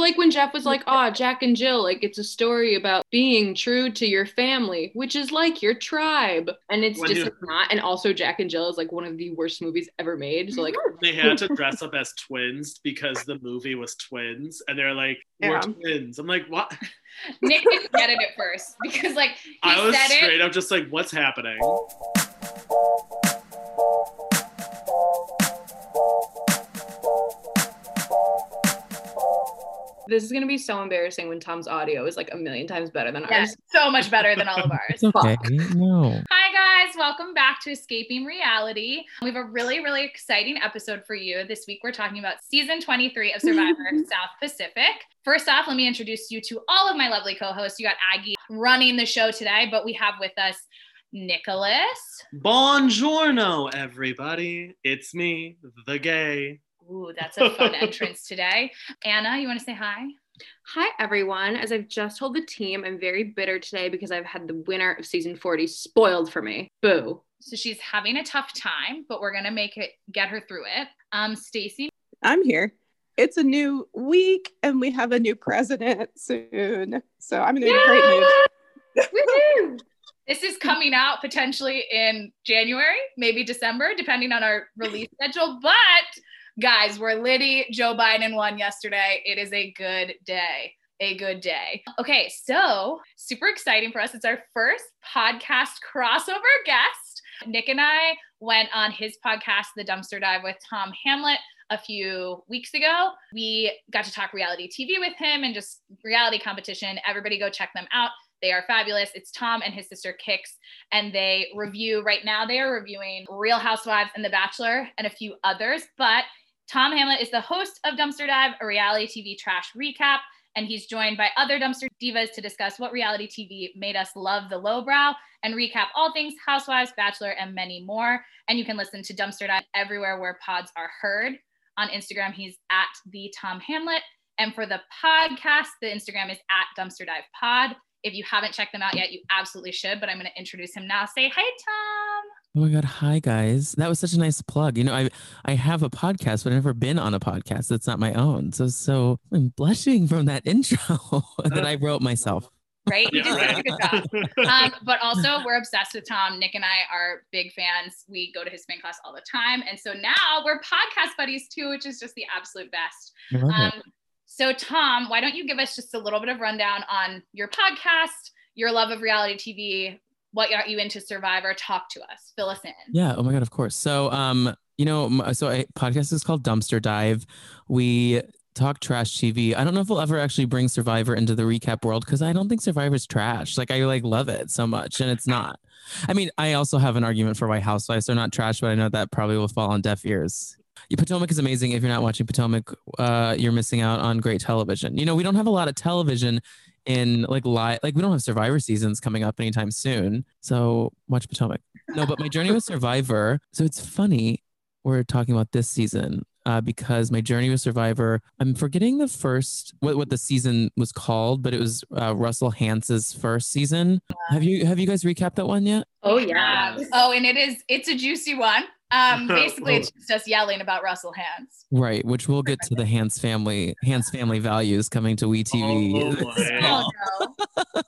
But like when Jeff was like, "Oh, Jack and Jill, like it's a story about being true to your family, which is like your tribe," and it's When just you- not. And also, Jack and Jill is like one of the worst movies ever made. So like, They had to dress up as twins because the movie was twins, and they're like, "We're Yeah. twins." I'm like, "What?" Nick didn't get it at first because like he I was straight it. up just like, "What's happening?" This is gonna be so embarrassing when Tom's audio is like a million times better than Yeah, ours. so much better than all of ours. It's okay. No. Hi, guys. Welcome back to Escaping Reality. We have a really, really exciting episode for you. This week, we're talking about season 23 of Survivor South Pacific. First off, let me introduce you to all of my lovely co hosts. You got Aggie running the show today, but we have with us Nicholas. Buongiorno, everybody. It's me, the gay. Ooh, that's a fun entrance today. Anna, you want to say hi? Hi everyone. As I've just told the team, I'm very bitter today because I've had the winner of season 40 spoiled for me. Boo. So she's having a tough time, but we're gonna make it get her through it. Um, Stacy, I'm here. It's a new week and we have a new president soon. So I'm in a great mood. Woohoo! this is coming out potentially in January, maybe December, depending on our release schedule. But guys, we're Liddy. Joe Biden won yesterday. It is a good day. A good day. Okay, so super exciting for us. It's our first podcast crossover guest. Nick and I went on his podcast, The Dumpster Dive, with Tom Hamlet a few weeks ago. We got to talk reality TV with him and just reality competition. Everybody go check them out. They are fabulous. It's Tom and his sister Kix, and they review right now. They are reviewing Real Housewives and The Bachelor and a few others. But Tom Hamlet is the host of Dumpster Dive, a reality TV trash recap, and he's joined by other dumpster divas to discuss what reality TV made us love the lowbrow and recap all things Housewives, Bachelor, and many more. And you can listen to Dumpster Dive everywhere where pods are heard. On Instagram, he's at the Tom Hamlet. And for the podcast, the Instagram is at Dumpster Dive Pod. If you haven't checked them out yet, you absolutely should. But I'm going to introduce him now. Say hi, Tom. Oh my god, hi guys. That was such a nice plug. You know, I I have a podcast, but I've never been on a podcast that's not my own. So so I'm blushing from that intro that I wrote myself. Right? You Yeah, did such a good job. um, but also we're obsessed with Tom. Nick and I are big fans. We go to his spin class all the time. And so now we're podcast buddies too, which is just the absolute best. I love it. Um, so Tom, why don't you give us just a little bit of rundown on your podcast, your love of reality TV, what got you into Survivor? Talk to us. Fill us in. Yeah. Oh my god. Of course. So, um, you know, so a podcast is called Dumpster Dive. We talk trash TV. I don't know if we'll ever actually bring Survivor into the recap world because I don't think Survivor's trash. Like I like love it so much, and it's not. I mean, I also have an argument for why Housewives are not trash, but I know that probably will fall on deaf ears. Potomac is amazing. If you're not watching Potomac, uh, you're missing out on great television. You know, we don't have a lot of television in like live, like we don't have Survivor seasons coming up anytime soon. So watch Potomac. No, but my journey with Survivor. So it's funny we're talking about this season uh, because my journey with Survivor. I'm forgetting the first what what the season was called, but it was uh, Russell Hantz's first season. Have you have you guys recapped that one yet? Oh yeah. Oh, and it is, it's a juicy one. Um, basically, it's just us yelling about Russell Hantz. Right, which we'll get to the Hantz family Hantz family values coming to WeTV. Oh. Oh,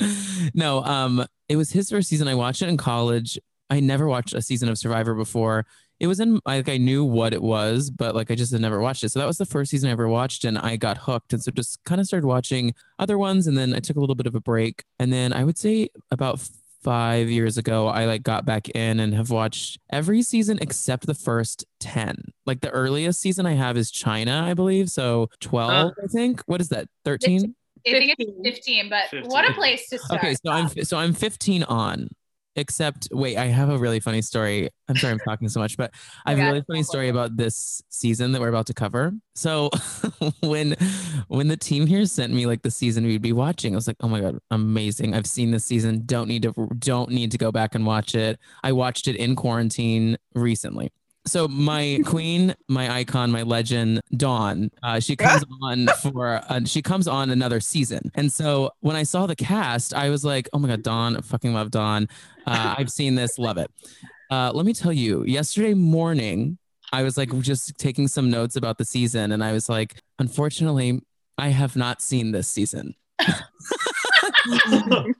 no. no, um, it was his first season. I watched it in college. I never watched a season of Survivor before. It was in like I knew what it was, but like I just had never watched it. So that was the first season I ever watched, and I got hooked. And so just kind of started watching other ones, and then I took a little bit of a break. And then I would say about five years ago, I like got back in and have watched every season except the first ten. Like the earliest season I have is China, I believe. So twelve, uh-huh. I think. What is that? Thirteen. I think it's 15, but 15. what a place to start. Okay, so I'm so I'm 15 on. Except wait, I have a really funny story. I'm sorry I'm talking so much, but I have a really funny story about this season that we're about to cover. So when when the team here sent me like the season we'd be watching, I was like, oh my god, amazing. I've seen this season. Don't need to don't need to go back and watch it. I watched it in quarantine recently. So my queen, my icon, my legend, Dawn, uh, she comes on for uh, she comes on another season. And so when I saw the cast, I was like, oh my god, Dawn, I fucking love Dawn. Uh, I've seen this, love it. Uh, let me tell you, yesterday morning, I was like just taking some notes about the season, and I was like, unfortunately, I have not seen this season.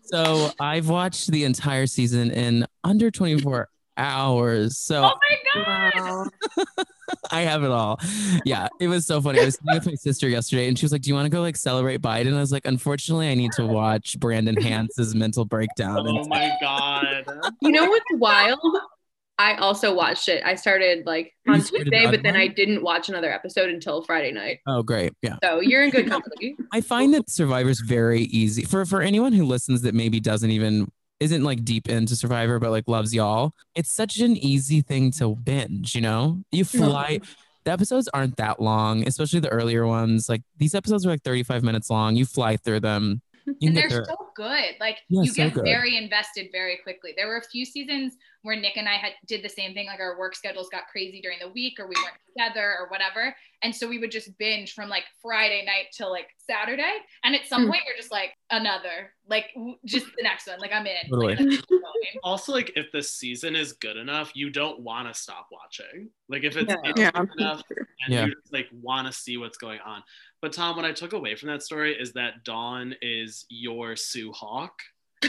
so I've watched the entire season in under 24 hours. So Oh my god. I have it all. Yeah, it was so funny. I was sitting with my sister yesterday and she was like, Do you want to go like celebrate Biden? I was like, Unfortunately, I need to watch Brandon Hantz's mental breakdown. oh And my god. You know what's wild? I also watched it. I started like on Tuesday, but then other I didn't watch another episode until Friday night. oh, great. Yeah. So you're in good company. I find that Survivor's very easy for for anyone who listens that maybe doesn't even isn't like deep into Survivor but like loves y'all. It's such an easy thing to binge, you know? You fly the episodes aren't that long, especially the earlier ones. Like these episodes are like 35 minutes long. You fly through them. You and they're so good. Like Yeah, you so get good. very invested very quickly. There were a few seasons where Nick and I had did the same thing. Like our work schedules got crazy during the week, or we weren't together, or whatever. And so we would just binge from like Friday night till like Saturday. And at some Hmm. point, you're just like another, like w- just the next one. Like I'm in. Totally. Like, let's keep going. Also, like if the season is good enough, you don't want to stop watching. Like if it's Yeah. Yeah. interesting enough and Yeah. you just like want to see what's going on. But Tom, what I took away from that story is that Dawn is your Sue Hawk.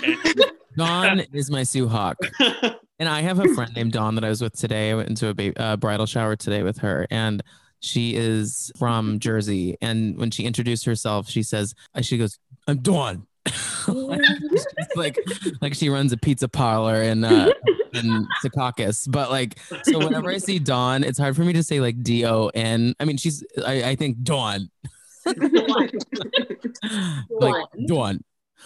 And Dawn is my Sue Hawk. And I have a friend named Dawn that I was with today. I went into a ba- uh, bridal shower today with her, and she is from Jersey. And when she introduced herself, she says, uh, "She goes, I'm Dawn." She's like, like she runs a pizza parlor in uh, in Secaucus. But like, so whenever I see Dawn, it's hard for me to say like D O N. I mean, she's I, I think Dawn, like Dawn.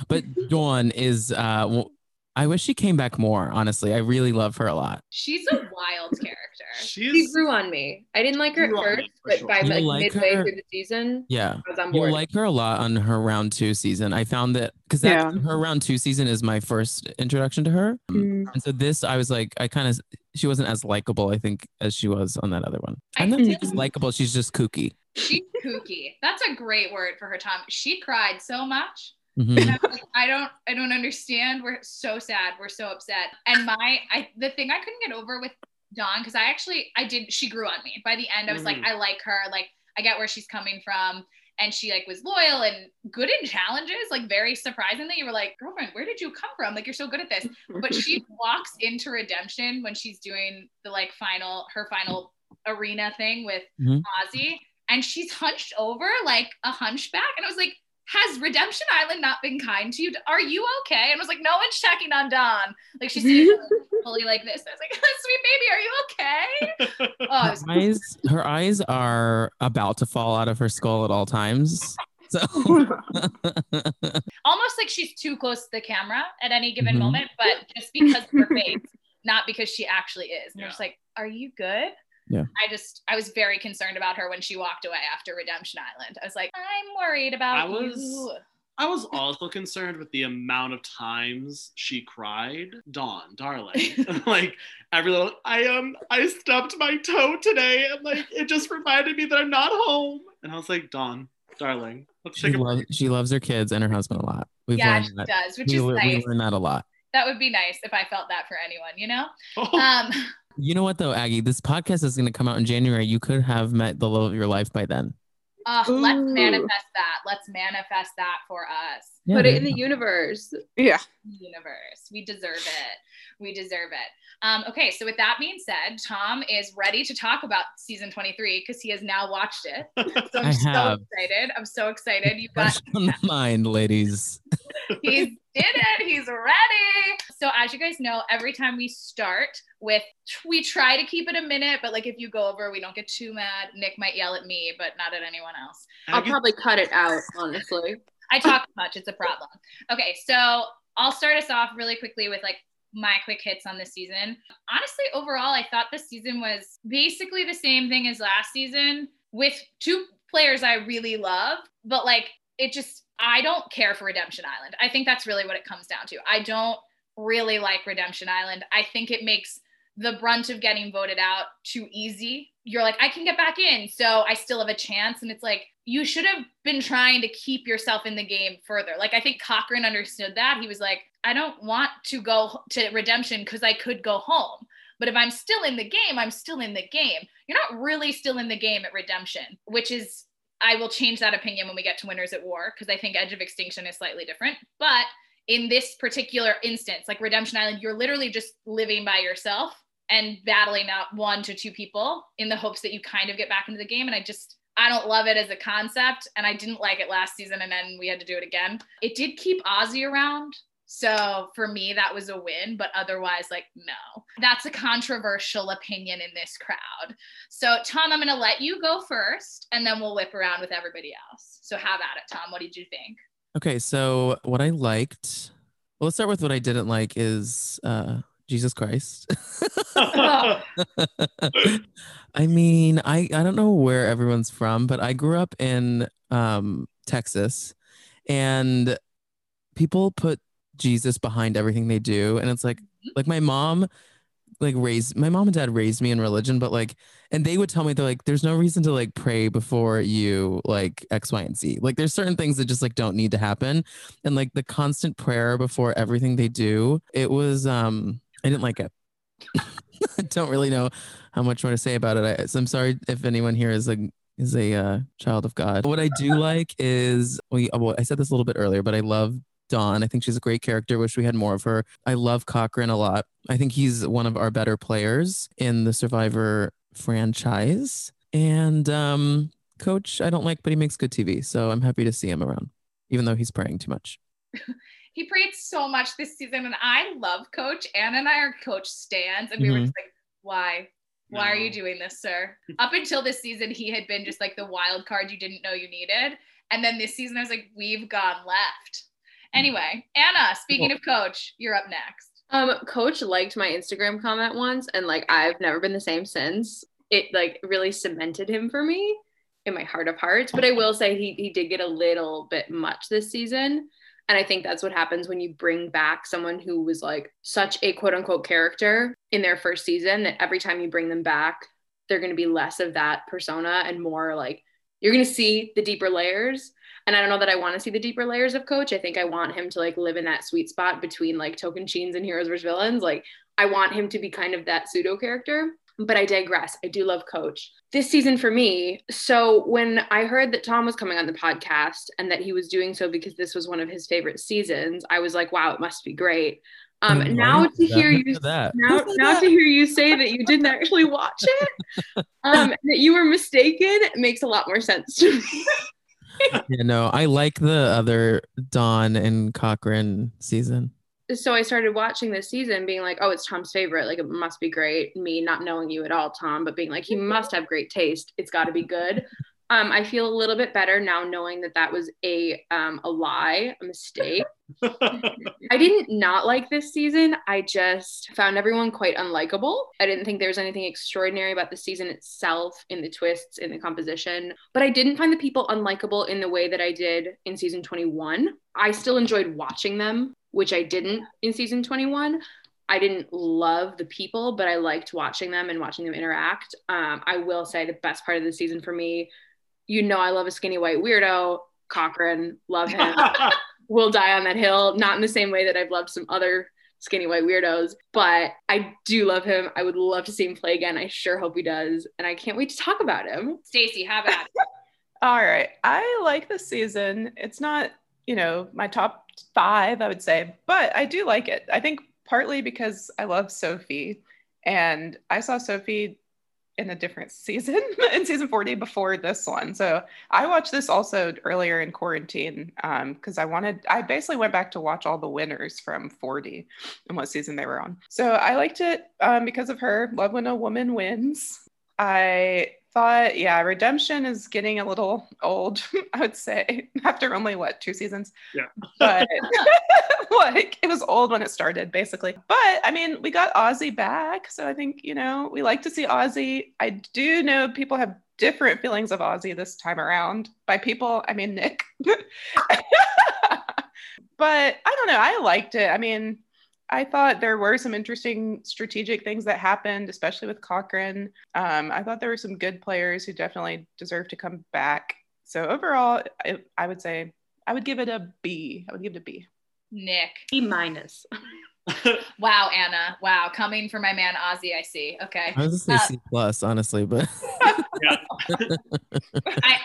But Dawn is uh w- I wish she came back more, honestly. I really love her a lot. She's a wild character. She grew on me. I didn't like her at first, but sure. by You like, like midway her- through the season, Yeah. I was on You'll like her a lot on her round two season. I found that because that Yeah. her round two season is my first introduction to her. Mm. And so this, I was like, I kind of, she wasn't as likable, I think, as she was on that other one. I I'm not saying she's likable. She's just kooky. She's kooky. That's a great word for her, Tom. She cried so much. Mhm. I like, I don't I don't understand. We're so sad. We're so upset. And my I the thing I couldn't get over with Dawn, because I actually I did she grew on me. By the end, I was like, Mhm. I like her, like I get where she's coming from. And she like was loyal and good in challenges, like very surprisingly. You were like, girlfriend, where did you come from? Like you're so good at this. But she walks into redemption when she's doing the like final her final arena thing with Mhm. Ozzy, and she's hunched over like a hunchback. And I was like, has Redemption Island not been kind to you? Are you okay? And I was like, no one's checking on Dawn. Like she's fully like this. I was like, sweet baby, are you okay? Oh, it was her eyes, her eyes are about to fall out of her skull at all times. So almost like she's too close to the camera at any given Mhm. moment, but just because of her face, not because she actually is. And Yeah. they're just like, are you good? Yeah. I just, I was very concerned about her when she walked away after Redemption Island. I was like, I'm worried about I was- you. I was also concerned with the amount of times she cried. Dawn, darling, like every little. I um, I stubbed my toe today, and like it just reminded me that I'm not home. And I was like, Dawn, darling, let's she, take a loves, she loves her kids and her husband a lot. We've Yeah, learned she that. does, which we, is lear- we nice. learned that a lot. That would be nice if I felt that for anyone, you know? Oh, Um, You know what though, Aggie? This podcast is going to come out in January. You could have met the love of your life by then. uh, let's manifest that. Let's manifest that for us. Yeah, Put it in the go. universe. yeah. Universe. We deserve it. We deserve it. Um, okay, so with that being said, Tom is ready to talk about season 23 because he has now watched it. So I'm I so have. excited. I'm so excited. You've got Fresh on the mind, ladies. He's did it. He's ready. So as you guys know, every time we start with, we try to keep it a minute, but like if you go over, we don't get too mad. Nick might yell at me, but not at anyone else. I'll Aggie- probably cut it out, honestly. I talk too much. It's a problem. Okay, so I'll start us off really quickly with like my quick hits on this season. Honestly, overall, I thought this season was basically the same thing as last season with two players I really love, but like it just, I don't care for Redemption Island. I think that's really what it comes down to. I don't really like Redemption Island. I think it makes the brunt of getting voted out too easy. You're like, I can get back in, so I still have a chance. And it's like, you should have been trying to keep yourself in the game further. Like, I think Cochran understood that. He was like, I don't want to go to redemption because I could go home. But if I'm still in the game, I'm still in the game. You're not really still in the game at redemption, which is I will change that opinion when we get to Winners at War because I think Edge of Extinction is slightly different. But in this particular instance, like Redemption Island, you're literally just living by yourself and battling out one to two people in the hopes that you kind of get back into the game. And I just, I don't love it as a concept. And I didn't like it last season. And then we had to do it again. It did keep Ozzy around. So for me, that was a win, but otherwise, like, no. That's a controversial opinion in this crowd. So, Tom, I'm going to let you go first, and then we'll whip around with everybody else. So, have at it, Tom. What did you think? Okay, so what I liked, well, let's start with what I didn't like is uh, Jesus Christ. I mean, I, I don't know where everyone's from, but I grew up in um, Texas and people put Jesus behind everything they do. And it's like, Mm-hmm. like my mom like raised my mom and dad raised me in religion but like and they would tell me they're like there's no reason to like pray before you like x y and z. Like there's certain things that just like don't need to happen. And like the constant prayer before everything they do it was um i didn't like it. I don't really know how much more to say about it. I, so i'm sorry if anyone here is a is a uh, child of god. What i do like is we well, i said this a little bit earlier but i love Dawn. I think she's a great character. Wish we had more of her. I love Cochran a lot. I think he's one of our better players in the Survivor franchise. And um, Coach, I don't like, but he makes good TV. So I'm happy to see him around, even though he's praying too much. he prayed so much this season, and I love Coach. Anna and I are Coach stands, and we were Mhm. just like, why? Why are you doing this, sir? Up until this season, he had been just like the wild card you didn't know you needed. And then this season, I was like, we've gone left. Anyway, Anna, speaking of coach, you're up next. Um, coach liked my Instagram comment once, and like I've never been the same since. It like really cemented him for me in my heart of hearts. But I will say he he did get a little bit much this season. And I think that's what happens when you bring back someone who was like such a quote unquote character in their first season that every time you bring them back, they're going to be less of that persona and more like you're going to see the deeper layers. And I don't know that I want to see the deeper layers of Coach. I think I want him to like live in that sweet spot between like Tocantins and Heroes versus Villains. Like I want him to be kind of that pseudo character. But I digress. I do love Coach. This season for me, so when I heard that Tom was coming on the podcast and that he was doing so because this was one of his favorite seasons, I was like, wow, it must be great. Um, Oh, now to hear you now, now to hear you say that you didn't actually watch it, um, that you were mistaken, makes a lot more sense to me. No, I like the other Dawn and Cochran season. so I started watching this season being like, oh, it's Tom's favorite. Like, it must be great. Me not knowing you at all, Tom, but being like, he must have great taste. It's got to be good. Um, I feel a little bit better now knowing that that was a um, a lie, a mistake. I didn't not like this season. I just found everyone quite unlikable. I didn't think there was anything extraordinary about the season itself, in the twists, in the composition. But I didn't find the people unlikable in the way that I did in season 21. I still enjoyed watching them, which I didn't in season 21. I didn't love the people, but I liked watching them and watching them interact. Um, I will say the best part of the season for me, you know, I love a skinny white weirdo. Cochran, love him will die on that hill. Not in the same way that I've loved some other skinny white weirdos, but I do love him. I would love to see him play again. I sure hope he does. And I can't wait to talk about him. Stacy, how about? it. All right. I like this season. It's not, you know, my top five, I would say, but I do like it. I think partly because I love Sophie and I saw Sophie in a different season in season 40 before this one. So I watched this also earlier in quarantine because I wanted, I basically went back to watch all the winners from 40 and what season they were on. So I liked it um, because of her. Love when a woman wins. I thought, yeah, Redemption is getting a little old, I would say, after only what, two seasons? Yeah. But like it was old when it started, basically. But I mean, we got Ozzy back. So I think, you know, we like to see Ozzy. I do know people have different feelings of Ozzy this time around. By people, I mean Nick. but I don't know. I liked it. I mean, I thought there were some interesting strategic things that happened, especially with Cochran. Um, I thought there were some good players who definitely deserve to come back. So overall, I, I would say I would give it a B. I would give it a B. Nick. B minus. Wow, Anna. Wow, coming for my man Ozzy. I see. Okay. I was gonna say C plus, honestly, but. I,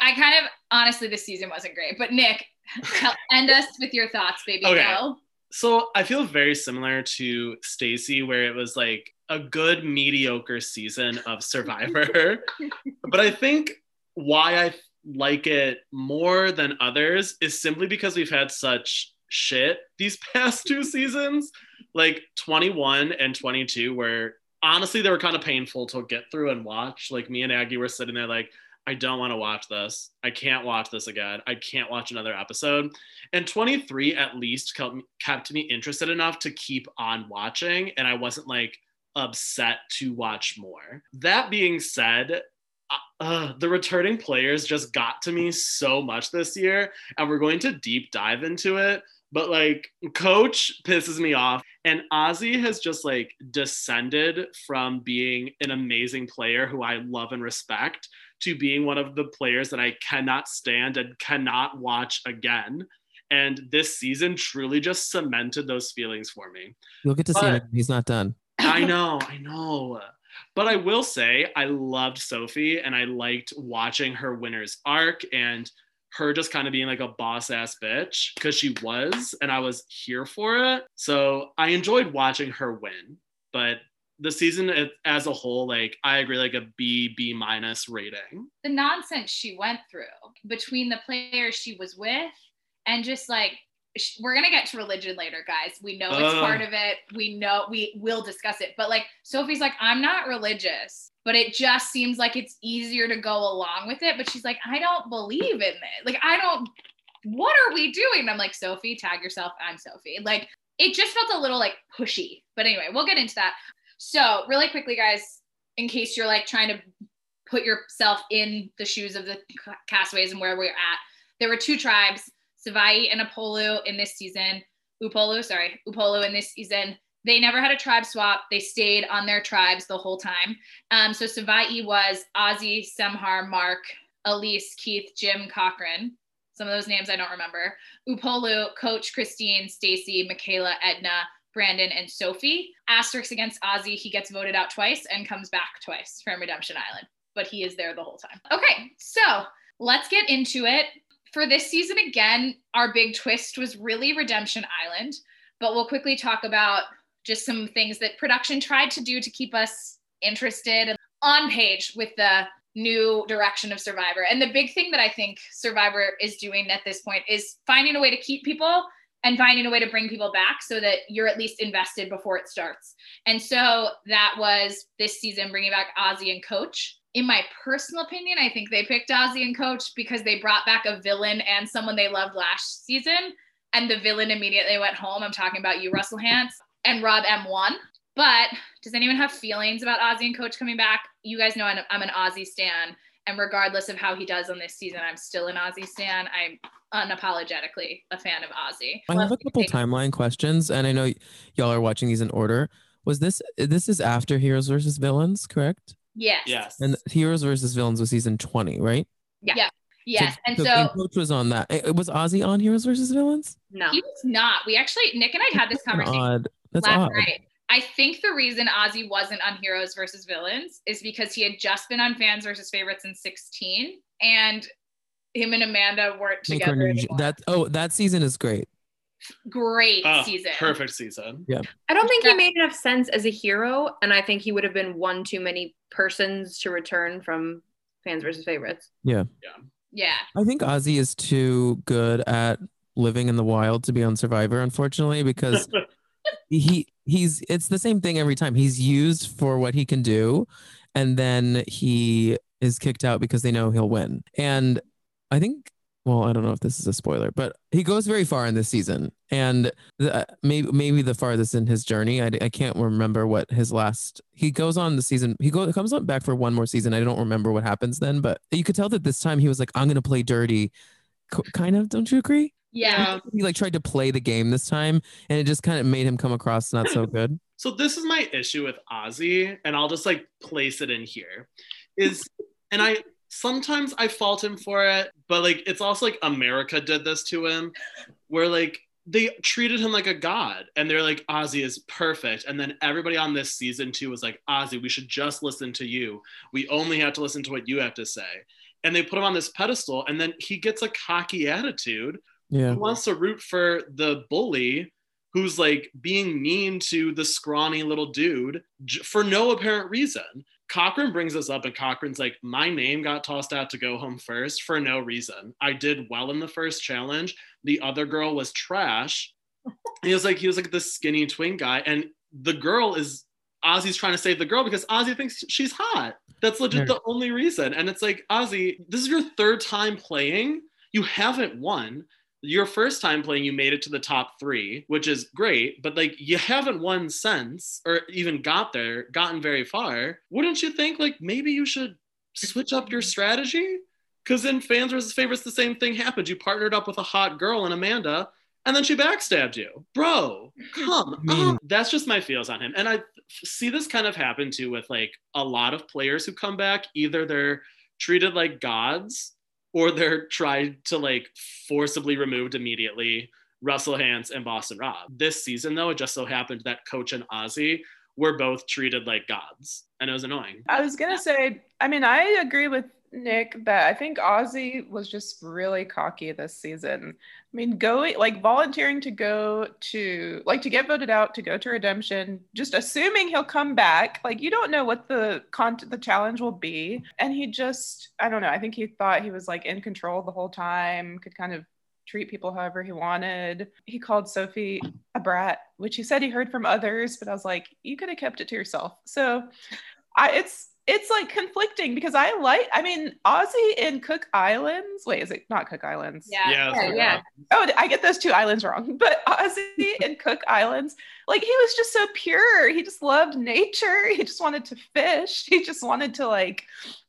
I kind of honestly this season wasn't great, but Nick, tell, end us with your thoughts, baby. Okay. Go. So I feel very similar to Stacy, where it was like a good mediocre season of Survivor. but I think why I like it more than others is simply because we've had such shit these past two seasons, like 21 and 22, where honestly they were kind of painful to get through and watch. Like me and Aggie were sitting there like, I don't want to watch this. I can't watch this again. I can't watch another episode. And 23 at least kept me, interested enough to keep on watching. And I wasn't like upset to watch more. That being said, uh, the returning players just got to me so much this year. And we're going to deep dive into it. But like, coach pisses me off. And Ozzy has just like descended from being an amazing player who I love and respect to being one of the players that I cannot stand and cannot watch again. And this season truly just cemented those feelings for me. you'll get to see him. He's not done. I know, I know. But I will say, I loved Sophie and I liked watching her winner's arc and her just kind of being like a boss ass bitch because she was, and I was here for it. So I enjoyed watching her win. But the season as- a whole, like I agree, like a B, B minus rating. the nonsense she went through between the players she was with and just like we're gonna get to religion later guys. We know it's Ugh. part of it. We know we will discuss it. But like sophie's like i'm not religious but it just seems like it's easier to go along with it. But she's like i don't believe in it. Like i don't what are we doing? And i'm like sophie tag yourself. I'm sophie. Like it just felt a little like pushy. But anyway we'll get into that. So really quickly guys in case you're like trying to put yourself in the shoes of the castaways and where we're at. There were two tribes, Savai and Apolu in this season. Upolu, sorry, Upolu in this season. They never had a tribe swap. They stayed on their tribes the whole time. Um, so Savai was Ozzy, Semhar, Mark, Elise, Keith, Jim, Cochran. Some of those names I don't remember. Upolu, Coach, Christine, Stacy, Michaela, Edna, Brandon, and Sophie. Asterisks against Ozzy. He gets voted out twice and comes back twice from Redemption Island but he is there the whole time. Okay, so let's get into it. For this season, again, our big twist was really Redemption Island, but we'll quickly talk about just some things that production tried to do to keep us interested and on page with the new direction of Survivor. And the big thing that I think Survivor is doing at this point is finding a way to keep people and finding a way to bring people back so that you're at least invested before it starts. And so that was this season bringing back Ozzy and Coach in my personal opinion, I think they picked Ozzy and Coach because they brought back a villain and someone they loved last season. And the villain immediately went home. I'm talking about you, Russell Hantz, and Rob M1. But does anyone have feelings about Ozzy and Coach coming back? You guys know I'm, I'm an Ozzy stan. And regardless of how he does on this season, I'm still an Ozzy stan. I'm unapologetically a fan of Ozzy. I have a couple timeline questions, and I know y- y'all are watching these in order. Was this this is after Heroes versus Villains, correct? Yes. Yes. And Heroes versus Villains was season 20, right? Yeah. yeah. Yes. And so Coach was on that. It, Was Ozzy on Heroes versus Villains? No. he was not. We actually, Nick and I had this Kinda conversation. Odd. That's last odd. night. I think the reason Ozzy wasn't on Heroes versus Villains is because he had just been on Fans versus Favorites in 16, and him and Amanda weren't Make together. new- that oh, that season is great. Great Oh, season. Perfect season. Yeah. I don't think he made enough sense as a hero, and I think he would have been one too many persons to return from fans versus favorites. Yeah. Yeah. Yeah. I think Ozzy is too good at living in the wild to be on Survivor, unfortunately, because he he's it's the same thing every time. He's used for what he can do, and then he is kicked out because they know he'll win. And I think, well, I don't know if this is a spoiler, but he goes very far in this season, and the, uh, maybe maybe the farthest in his journey. I, I can't remember what his last. He goes on the season. He goes comes on back for one more season. I don't remember what happens then, but you could tell that this time he was like, "I'm gonna play dirty." Co- Kind of, don't you agree? Yeah. He like tried to play the game this time, and it just kind of made him come across not so good. So this is my issue with Ozzy, and I'll just like place it in here. Is and I sometimes I fault him for it, but like it's also like America did this to him, where like they treated him like a god and they're like ozzy is perfect and then everybody on this season too was like ozzy we should just listen to you we only have to listen to what you have to say and they put him on this pedestal and then he gets a cocky attitude Yeah. he wants to root for the bully who's like being mean to the scrawny little dude for no apparent reason. Cochran brings this up, and Cochran's like, My name got tossed out to go home first for no reason. I did well in the first challenge. The other girl was trash. he was like, he was like the skinny twin guy, and the girl is Ozzy's trying to save the girl because Ozzy thinks she's hot. That's legit the only reason. And it's like, Ozzy, this is your third time playing. You haven't won your first time playing you made it to the top three which is great but like you haven't won since or even got there gotten very far. Wouldn't you think like maybe you should switch up your strategy? Because in fans versus favorites the same thing happened. You partnered up with a hot girl and amanda and then she backstabbed you. Bro come on. That's just my feels on him. And i see this kind of happen too with like a lot of players who come back. Either they're treated like gods or they're tried to like forcibly removed immediately. Russell Hantz and Boston Rob. This season, though, it just so happened that Coach and Ozzy were both treated like gods, and it was annoying. I was gonna say, I mean, I agree with Nick that I think Ozzy was just really cocky this season. I mean, going like volunteering to go to like to get voted out to go to redemption, just assuming he'll come back. Like you don't know what the content the challenge will be. And he just I don't know, I think he thought he was like in control the whole time, could kind of treat people however he wanted. He called Sophie a brat, which he said he heard from others, but I was like, you could have kept it to yourself. So I it's it's like conflicting because I like I mean Ozzy in Cook Islands. Wait, is it not Cook Islands? Yeah. Yeah, Yeah, yeah. Oh, I get those two islands wrong. But Ozzy in Cook Islands, like he was just so pure. He just loved nature. He just wanted to fish. He just wanted to like,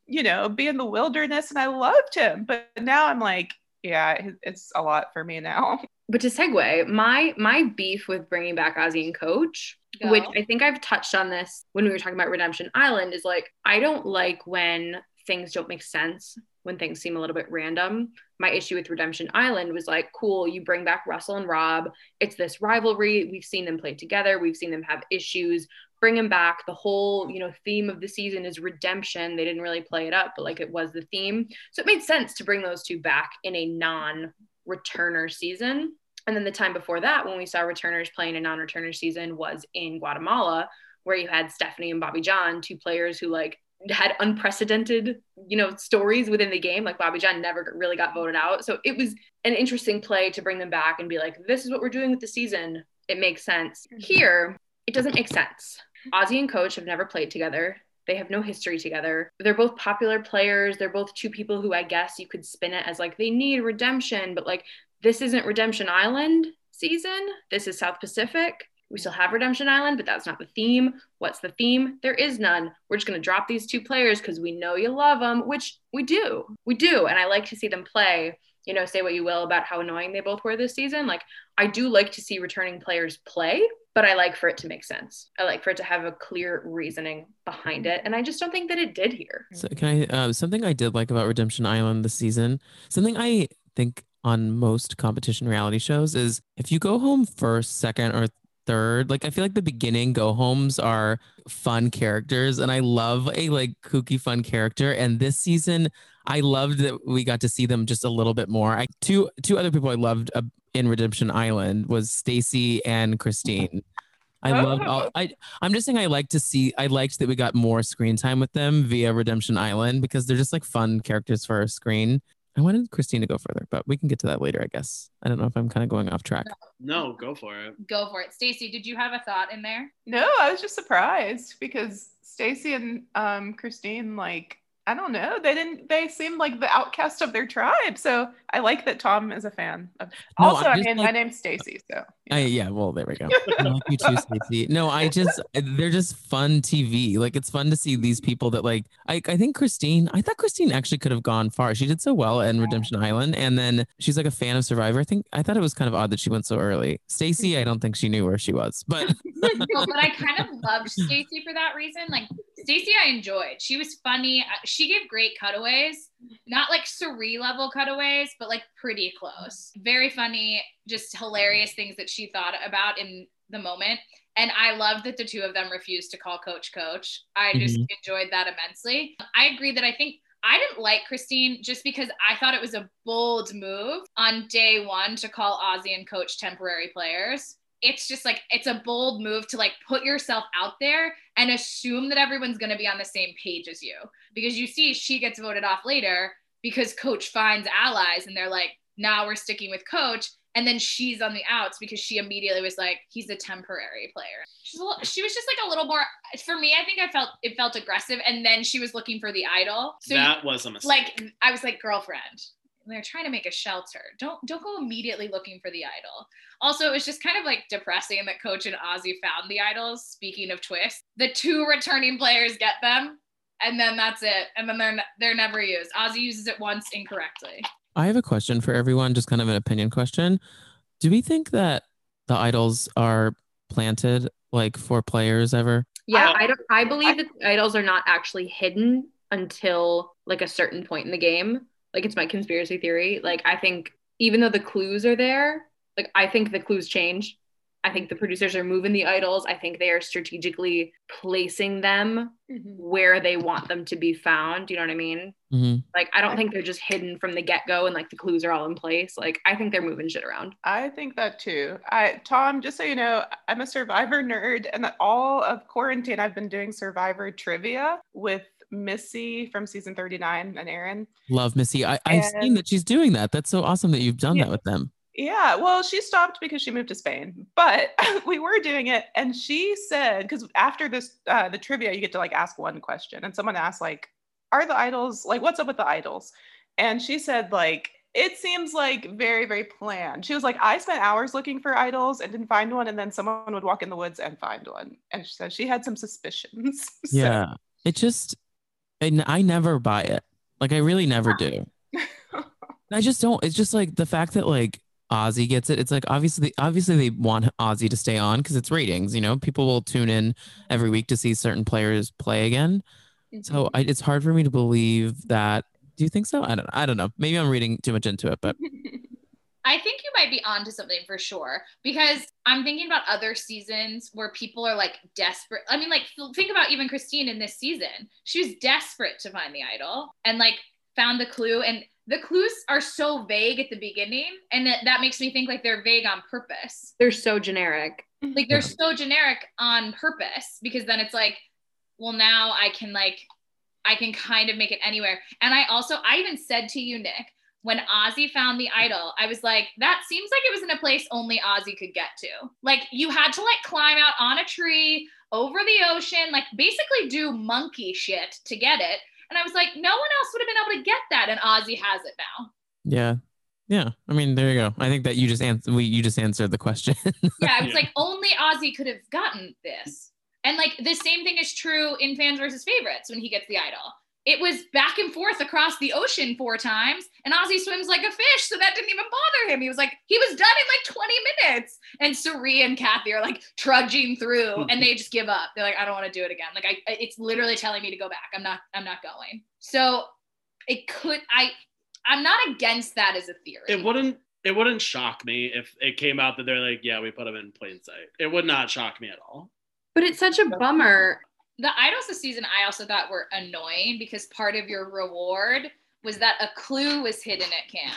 you know, be in the wilderness and I loved him. But now I'm like, yeah, it's a lot for me now. But to segue, my my beef with bringing back Ozzy and Coach, Go. which I think I've touched on this when we were talking about Redemption Island, is like I don't like when things don't make sense, when things seem a little bit random. My issue with Redemption Island was like, cool, you bring back Russell and Rob. It's this rivalry. We've seen them play together. We've seen them have issues. Bring them back. The whole, you know, theme of the season is redemption. They didn't really play it up, but like it was the theme. So it made sense to bring those two back in a non returner season. And then the time before that, when we saw returners playing a non returner season, was in Guatemala, where you had Stephanie and Bobby Jon, two players who like had unprecedented, you know, stories within the game. Like Bobby Jon never really got voted out. So it was an interesting play to bring them back and be like, this is what we're doing with the season. It makes sense. Mm-hmm. Here, it doesn't make sense. Ozzy and Coach have never played together. They have no history together. They're both popular players. They're both two people who I guess you could spin it as like they need redemption, but like this isn't Redemption Island season. This is South Pacific. We still have Redemption Island, but that's not the theme. What's the theme? There is none. We're just going to drop these two players because we know you love them, which we do. We do. And I like to see them play. You know, say what you will about how annoying they both were this season. Like, I do like to see returning players play, but I like for it to make sense. I like for it to have a clear reasoning behind it. And I just don't think that it did here. So can I uh, something I did like about Redemption Island this season, something I think on most competition reality shows is if you go home first, second, or third, like I feel like the beginning go homes are fun characters, and I love a like kooky fun character. And this season, I loved that we got to see them just a little bit more. I two two other people I loved uh, in Redemption Island was Stacy and Christine. I love all I I'm just saying I like to see I liked that we got more screen time with them via Redemption Island because they're just like fun characters for our screen. I wanted Christine to go further, but we can get to that later, I guess. I don't know if I'm kind of going off track. No, go for it. Go for it. Stacy, did you have a thought in there? No, I was just surprised because Stacy and um, Christine, like, I don't know, they didn't. They seemed like the outcast of their tribe. So I like that Tom is a fan. Of, No, also, I'm I just mean, my name's Stacy. So I, yeah, well, there we go. Like you too, Stacey. No, I just they're just fun TV. Like it's fun to see these people that like I, I think Christine, I thought Christine actually could have gone far. She did so well in Redemption Island. And then she's like a fan of Survivor. I think I thought it was kind of odd that she went so early. Stacy, I don't think she knew where she was. But well, but I kind of loved Stacy for that reason. Like Stacey, I enjoyed. She was funny. She gave great cutaways, not like Cirie level cutaways, but like pretty close. Very funny, just hilarious things that she thought about in the moment. And I love that the two of them refused to call coach coach. I just Mhm. enjoyed that immensely. I agree that I think I didn't like Christine just because I thought it was a bold move on day one to call Ozzy and coach temporary players. It's just like it's a bold move to like put yourself out there and assume that everyone's going to be on the same page as you. Because you see she gets voted off later because coach finds allies and they're like now we're sticking with coach. And then she's on the outs because she immediately was like he's a temporary player. She's a little, she was just like a little more for me i think i felt it felt aggressive. And then she was looking for the idol. So that was a mistake. like i was like girlfriend they're trying to make a shelter don't don't go immediately looking for the idol also it was just kind of like depressing that coach and ozzy found the idols speaking of twists the two returning players get them and then that's it and then they're they're never used ozzy uses it once incorrectly I have a question for everyone, just kind of an opinion question. Do we think that the idols are planted like for players ever? Yeah, I- I don't. I believe that the idols are not actually hidden until like a certain point in the game. Like it's my conspiracy theory. Like I think even though the clues are there, like I think the clues change. I think the producers are moving the idols. I think they are strategically placing them where they want them to be found. You know what I mean? hmm Like I don't think they're just hidden from the get go and like the clues are all in place. Like I think they're moving shit around. I think that too. I Tom, just so you know, I'm a Survivor nerd, and that all of quarantine I've been doing Survivor trivia with Missy from season 39 and Aaron. Love Missy. I, I've seen that she's doing that. That's so awesome that you've done Yeah. that with them. Yeah, well, she stopped because she moved to Spain, but we were doing it, and she said because after this, uh, the trivia, you get to like ask one question, and someone asked like, "Are the idols like what's up with the idols?" And she said like. It seems like very, very planned. She was like, I spent hours looking for idols and didn't find one, and then someone would walk in the woods and find one. And she said she had some suspicions. So- Yeah. It just, and I never buy it. Like I really never do. I just don't. It's just like the fact that like Ozzy gets it. It's like obviously, obviously they want Ozzy to stay on because it's ratings. You know, people will tune in every week to see certain players play again. So mm-hmm. I, it's hard for me to believe that. Do you think so? I don't. I don't know. Maybe I'm reading too much into it, but I think you might be onto something for sure because I'm thinking about other seasons where people are like desperate. I mean, like think about even Christine in this season. She was desperate to find the idol and like found the clue and the clues are so vague at the beginning and that, that makes me think like they're vague on purpose. They're so generic. Like they're so generic on purpose because then it's like, well, now I can like, I can kind of make it anywhere. And I also, I even said to you, Nick, when Ozzy found the idol, I was like, that seems like it was in a place only Ozzy could get to. Like you had to like climb out on a tree, over the ocean, like basically do monkey shit to get it. And I was like, no one else would have been able to get that. And Ozzy has it now. yeah, yeah. I mean, there you go. I think that you just answered. We you just answered the question. Yeah, I was Yeah. like, only Ozzy could have gotten this. And like the same thing is true in fans versus favorites when he gets the idol. It was back and forth across the ocean four times, and Ozzy swims like a fish, so that didn't even bother him. He was like, he was done in like 20 minutes. And Cirie and Kathy are like trudging through, and they just give up. They're like, I don't want to do it again. Like, I, it's literally telling me to go back. I'm not, I'm not going. So it could, I, I'm not against that as a theory. it wouldn't it wouldn't shock me if it came out that they're like, yeah, we put him in plain sight. It would not shock me at all. But it's such a bummer. The idols this season I also thought were annoying because part of your reward was that a clue was hidden at camp.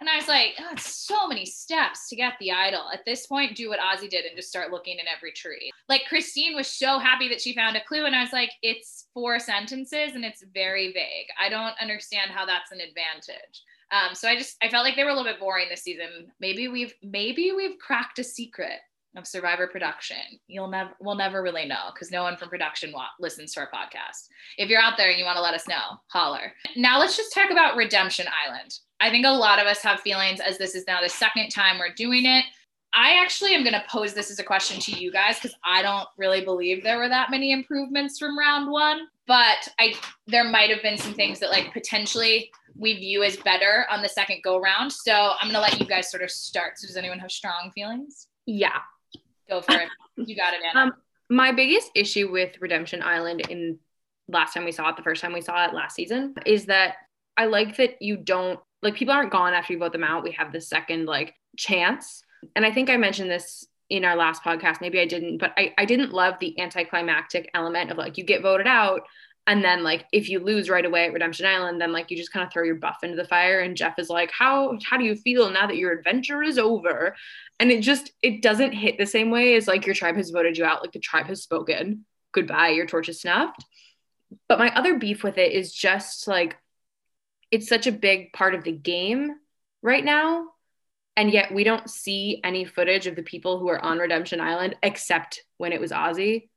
And I was like, oh, it's so many steps to get the idol. At this point, do what Ozzy did and just start looking in every tree. Like Christine was so happy that she found a clue, and I was like, it's four sentences and it's very vague. I don't understand how that's an advantage. Um, so I just I felt like they were a little bit boring this season. Maybe we've maybe we've cracked a secret of Survivor production. You'll never we'll never really know because no one from production wa- listens to our podcast. If you're out there and you want to let us know, holler. Now let's just talk about Redemption Island. I think a lot of us have feelings as this is now the second time we're doing it. I actually am going to pose this as a question to you guys because I don't really believe there were that many improvements from round one, but I there might have been some things that like potentially we view as better on the second go round. So I'm going to let you guys sort of start. So does anyone have strong feelings? Yeah. Go for it. You got it, Anna. Um, My biggest issue with Redemption Island in last time we saw it, the first time we saw it last season, is that I like that you don't like people aren't gone after you vote them out. We have the second like chance. And I think I mentioned this in our last podcast. Maybe I didn't, but I, I didn't love the anticlimactic element of like you get voted out. And then like if you lose right away at Redemption Island, then like you just kind of throw your buff into the fire. And Jeff is like, How how do you feel now that your adventure is over? And it just it doesn't hit the same way as like your tribe has voted you out, like the tribe has spoken. Goodbye, your torch is snuffed. But my other beef with it is just like it's such a big part of the game right now and yet we don't see any footage of the people who are on redemption island except when it was ozzy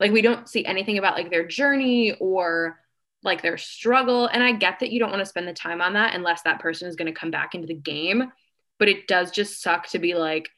like we don't see anything about like their journey or like their struggle. And i get that you don't want to spend the time on that unless that person is going to come back into the game. But it does just suck to be like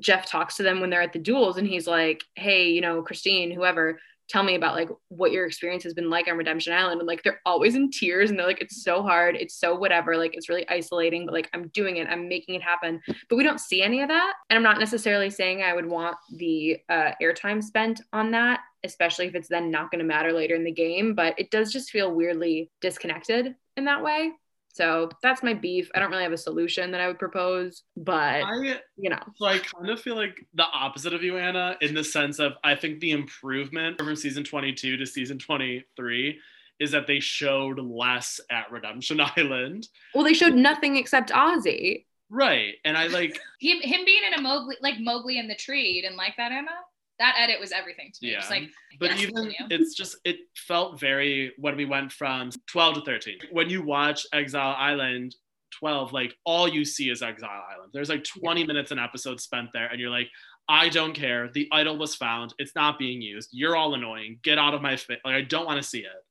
jeff talks to them when they're at the duels and he's like hey you know christine whoever tell me about like what your experience has been like on Redemption Island. And like they're always in tears and they're like, it's so hard. It's so whatever. Like it's really isolating, but like I'm doing it. I'm making it happen. But we don't see any of that. And I'm not necessarily saying I would want the uh, airtime spent on that, especially if it's then not going to matter later in the game. But it does just feel weirdly disconnected in that way. So that's my beef. I don't really have a solution that I would propose, but I, you know. So I kind of feel like the opposite of you, Anna, in the sense of I think the improvement from season 22 to season 23 is that they showed less at Redemption Island. Well, they showed nothing except Ozzy. Right. And I like him, him being in a Mowgli, like Mowgli in the tree. You didn't like that, Emma? That edit was everything to me. Yeah. Just like, but yes, even continue. it's just it felt very when we went from 12 to 13 when you watch exile island 12 like all you see is exile island. There's like 20 minutes an episode spent there and you're like i don't care. The idol was found. It's not being used. You're all annoying. Get out of my face like i don't want to see it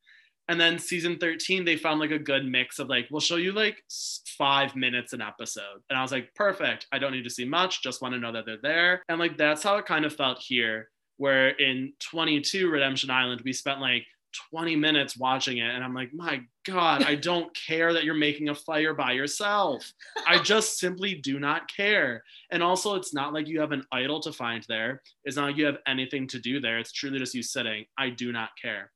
and then season 13 they found like a good mix of like we'll show you like five minutes an episode. And i was like perfect. I don't need to see much. Just want to know that they're there. And like that's how it kind of felt here where in 22 redemption island we spent like 20 minutes watching it. And i'm like my god i don't care that you're making a fire by yourself. I just simply do not care. And also it's not like you have an idol to find there. It's not like you have anything to do there. It's truly just you sitting. I do not care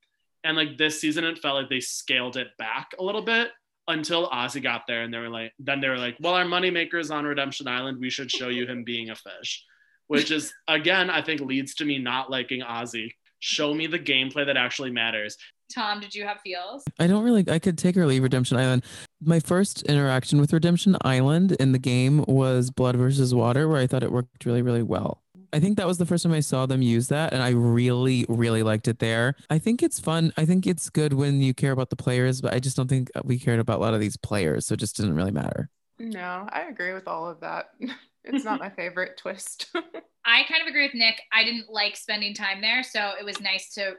and like this season it felt like they scaled it back a little bit until Ozzy got there and they were like then they were like well our moneymaker is on redemption island we should show you him being a fish which is again i think leads to me not liking ozzy show me the gameplay that actually matters Tom, did you have feels? I don't really. I could take or leave Redemption Island. My first interaction with Redemption Island in the game was Blood versus Water, where I thought it worked really, really well. I think that was the first time I saw them use that, and I really, really liked it there. I think it's fun. I think it's good when you care about the players, but I just don't think we cared about a lot of these players, so it just didn't really matter. No, I agree with all of that. It's not my favorite twist. I kind of agree with Nick. I didn't like spending time there, so it was nice to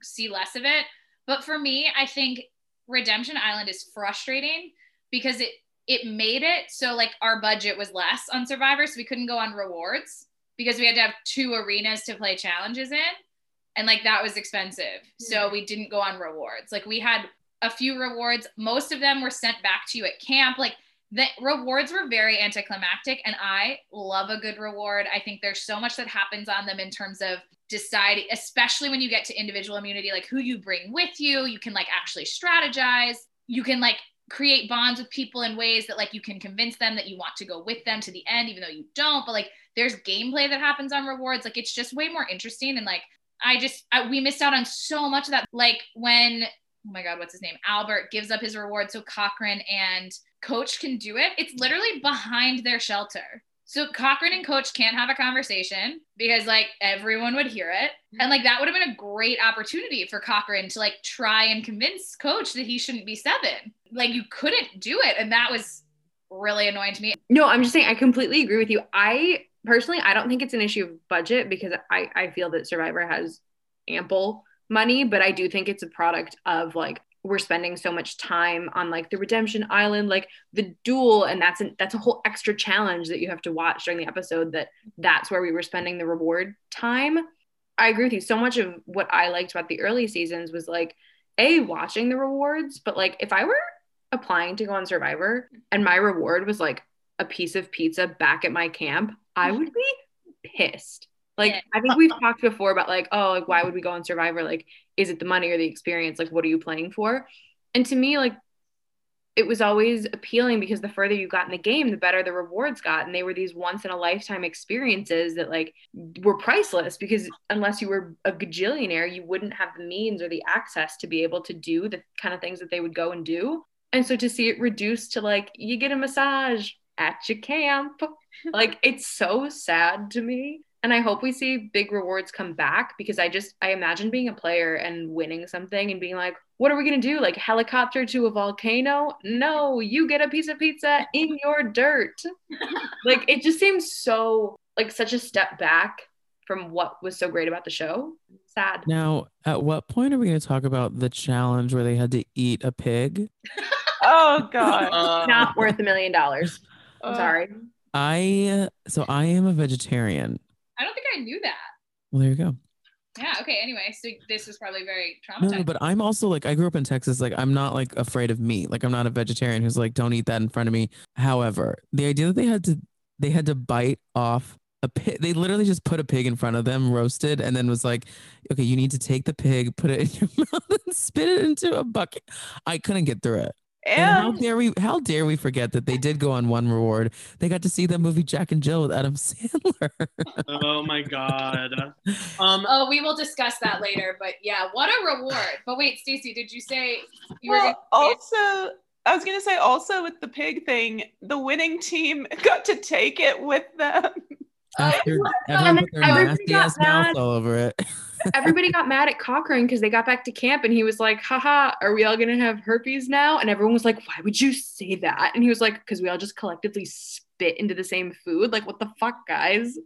see less of it. But for me, I think Redemption Island is frustrating because it it made it so like our budget was less on Survivor, so we couldn't go on rewards because we had to have two arenas to play challenges in, and like that was expensive. Hmm. So we didn't go on rewards. Like we had a few rewards. Most of them were sent back to you at camp. Like the rewards were very anticlimactic and i love a good reward i think there's so much that happens on them in terms of deciding especially when you get to individual immunity like who you bring with you you can like actually strategize you can like create bonds with people in ways that like you can convince them that you want to go with them to the end even though you don't but like there's gameplay that happens on rewards. Like it's just way more interesting and like i just I, we missed out on so much of that. Like when oh my god what's his name? Albert gives up his reward so cochran and coach can do it. It's literally behind their shelter so cochran and coach can't have a conversation because like everyone would hear it. Mm-hmm. And like that would have been a great opportunity for cochran to like try and convince coach that he shouldn't be seven. Like you couldn't do it. And that was really annoying to me. No, I'm just saying I completely agree with you. I personally I don't think it's an issue of budget because I I feel that Survivor has ample money, but I do think it's a product of like we're spending so much time on like the redemption island like the duel and that's an, that's a whole extra challenge that you have to watch during the episode that that's where we were spending the reward time. I agree with you. So much of what i liked about the early seasons was like a watching the rewards but like if i were applying to go on survivor and my reward was like a piece of pizza back at my camp i would be pissed Like. I think we've talked before about like, oh, like why would we go on Survivor? Like, is it the money or the experience? Like, what are you playing for? And to me, like it was always appealing because the further you got in the game, the better the rewards got. And they were these once in a lifetime experiences that like were priceless because unless you were a gajillionaire, you wouldn't have the means or the access to be able to do the kind of things that they would go and do. And so to see it reduced to like, you get a massage at your camp, like it's so sad to me. And I hope we see big rewards come back because I just, I imagine being a player and winning something and being like, what are we going to do? Like helicopter to a volcano? No, you get a piece of pizza in your dirt. like it just seems so, like such a step back from what was so great about the show. Sad. Now, at what point are we going to talk about the challenge where they had to eat a pig? Oh God. Uh, Not worth a million dollars. I'm Uh, sorry. I so I am a vegetarian. I don't think I knew that. Well, there you go. Yeah. Okay. Anyway, so this is probably very No, traumatizing. no, but I'm also like I grew up in Texas. Like I'm not like afraid of meat. Like I'm not a vegetarian who's like don't eat that in front of me. However, the idea that they had to they had to bite off a pig. They literally just put a pig in front of them, roasted, and then was like, okay, you need to take the pig, put it in your mouth, and spit it into a bucket. I couldn't get through it. And how dare we? How dare we forget that they did go on one reward? They got to see the movie Jack and Jill with Adam Sandler. oh my god. Um, oh, we will discuss that later. But yeah, what a reward. But wait, Stacey, did you say you were well, gonna also, I was gonna say also with the pig thing, the winning team got to take it with them. After And everyone put their everybody nasty got ass mouth mad. all over it. Everybody got mad at Cochran because they got back to camp and he was like, haha, are we all gonna have herpes now? And everyone was like, why would you say that? And he was like, because we all just collectively spit into the same food. Like, what the fuck, guys?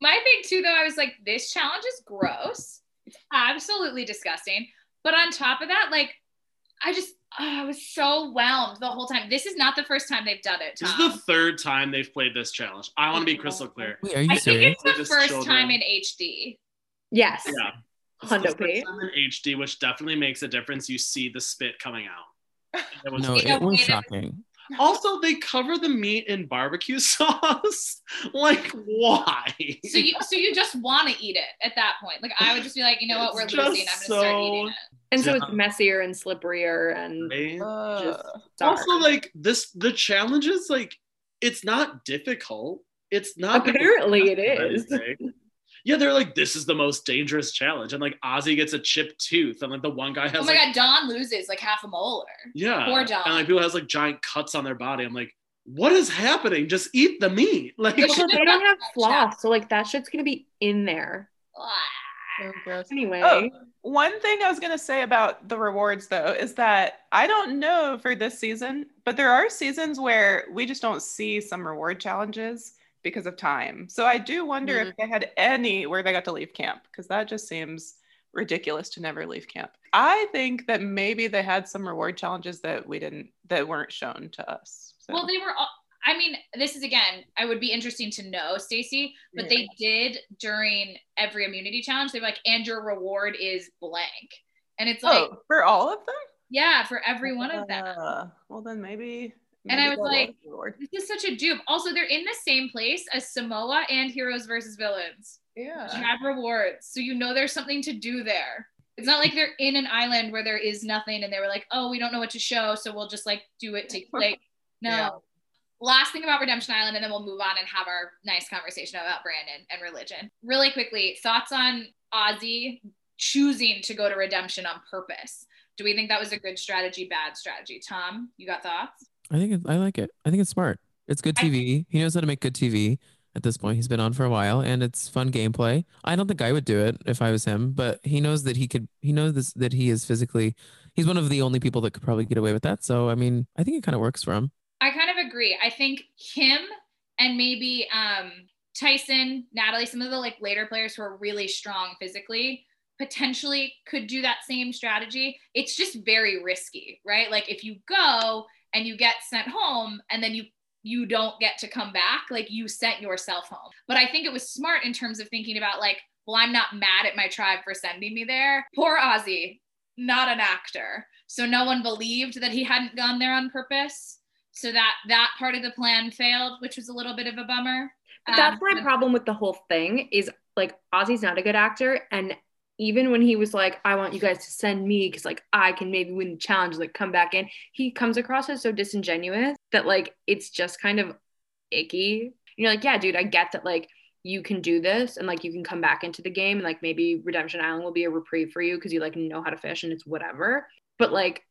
My thing too, though, I was like, this challenge is gross. It's absolutely disgusting. But on top of that, like, I just, oh, I was so whelmed the whole time. This is not the first time they've done it. this is the third time they've played this challenge. I want to be crystal clear. Wait, are you I think serious? it's the Just first children. time in HD. Yes. Yeah. It's the Hundo first P. time in HD, which definitely makes a difference. You see the spit coming out. It was- No, it was wait a- shocking. Also, they cover the meat in barbecue sauce. like, why? So you, so you just want to eat it at that point. Like I would just be like, you know what, we're losing. I'm gonna start eating it. And so Yeah. it's messier and slipperier and Right? Uh, dark. also, like this, the challenge is like it's not difficult. It's not. Apparently it difficult is. Or anything. Yeah, they're like, this is the most dangerous challenge, and like Ozzy gets a chipped tooth, and like the one guy has Oh my like, god, Dawn loses like half a molar. yeah, Poor Dawn. and like people has like giant cuts on their body. I'm like, what is happening? Just eat the meat. Like, They they don't have floss, so like that shit's gonna be in there. Ah. so gross. Anyway. Oh, one thing I was going to say about the rewards, though, is that I don't know for this season, but there are seasons where we just don't see some reward challenges because of time. So I do wonder Mhm. if they had any where they got to leave camp, because that just seems ridiculous to never leave camp. I think that maybe they had some reward challenges that we didn't, that weren't shown to us. So. Well, they were all. I mean, this is again. I would be interesting to know, Stacy, But they did during every immunity challenge. They were like, and your reward is blank, and it's like, oh, for all of them? yeah, for every one of them. Uh, well, then maybe. And I was like-. This is such a dupe. Also, they're in the same place as Samoa and Heroes versus Villains. yeah. which have rewards. So you know there's something to do there. It's not like they're in an island where there is nothing and they were like, oh, we don't know what to show, so we'll just like do it to like no. Yeah. Last thing about Redemption Island, and then we'll move on and have our nice conversation about Brandon and religion. Really quickly, thoughts on Ozzy choosing to go to Redemption on purpose. Do we think that was a good strategy, bad strategy? Tom, you got thoughts? I think it, I like it. I think it's smart. It's good TV. He knows how to make good TV. At this point, he's been on for a while, and it's fun gameplay. I don't think I would do it if I was him, but he knows that he could. He knows this that he is physically. He's one of the only people that could probably get away with that. So I mean, I think it kind of works for him. I kind of agree. I think him and maybe um, Tyson, Natalie, some of the like later players who are really strong physically potentially could do that same strategy. It's just very risky, right? Like if you go and you get sent home and then you you don't get to come back, like you sent yourself home. But I think it was smart in terms of thinking about like, well, I'm not mad at my tribe for sending me there. Poor Ozzy, not an actor. So no one believed that he hadn't gone there on purpose so that that part of the plan failed, which was a little bit of a bummer. But that's Um, my problem with the whole thing is like Ozzy's not a good actor. And even when he was like, I want you guys to send me because like I can maybe win the challenge, like come back in, he comes across as so disingenuous that like it's just kind of icky. You're like, yeah, dude, I get that like you can do this and like you can come back into the game and like maybe Redemption Island will be a reprieve for you because you like know how to fish and it's whatever. But like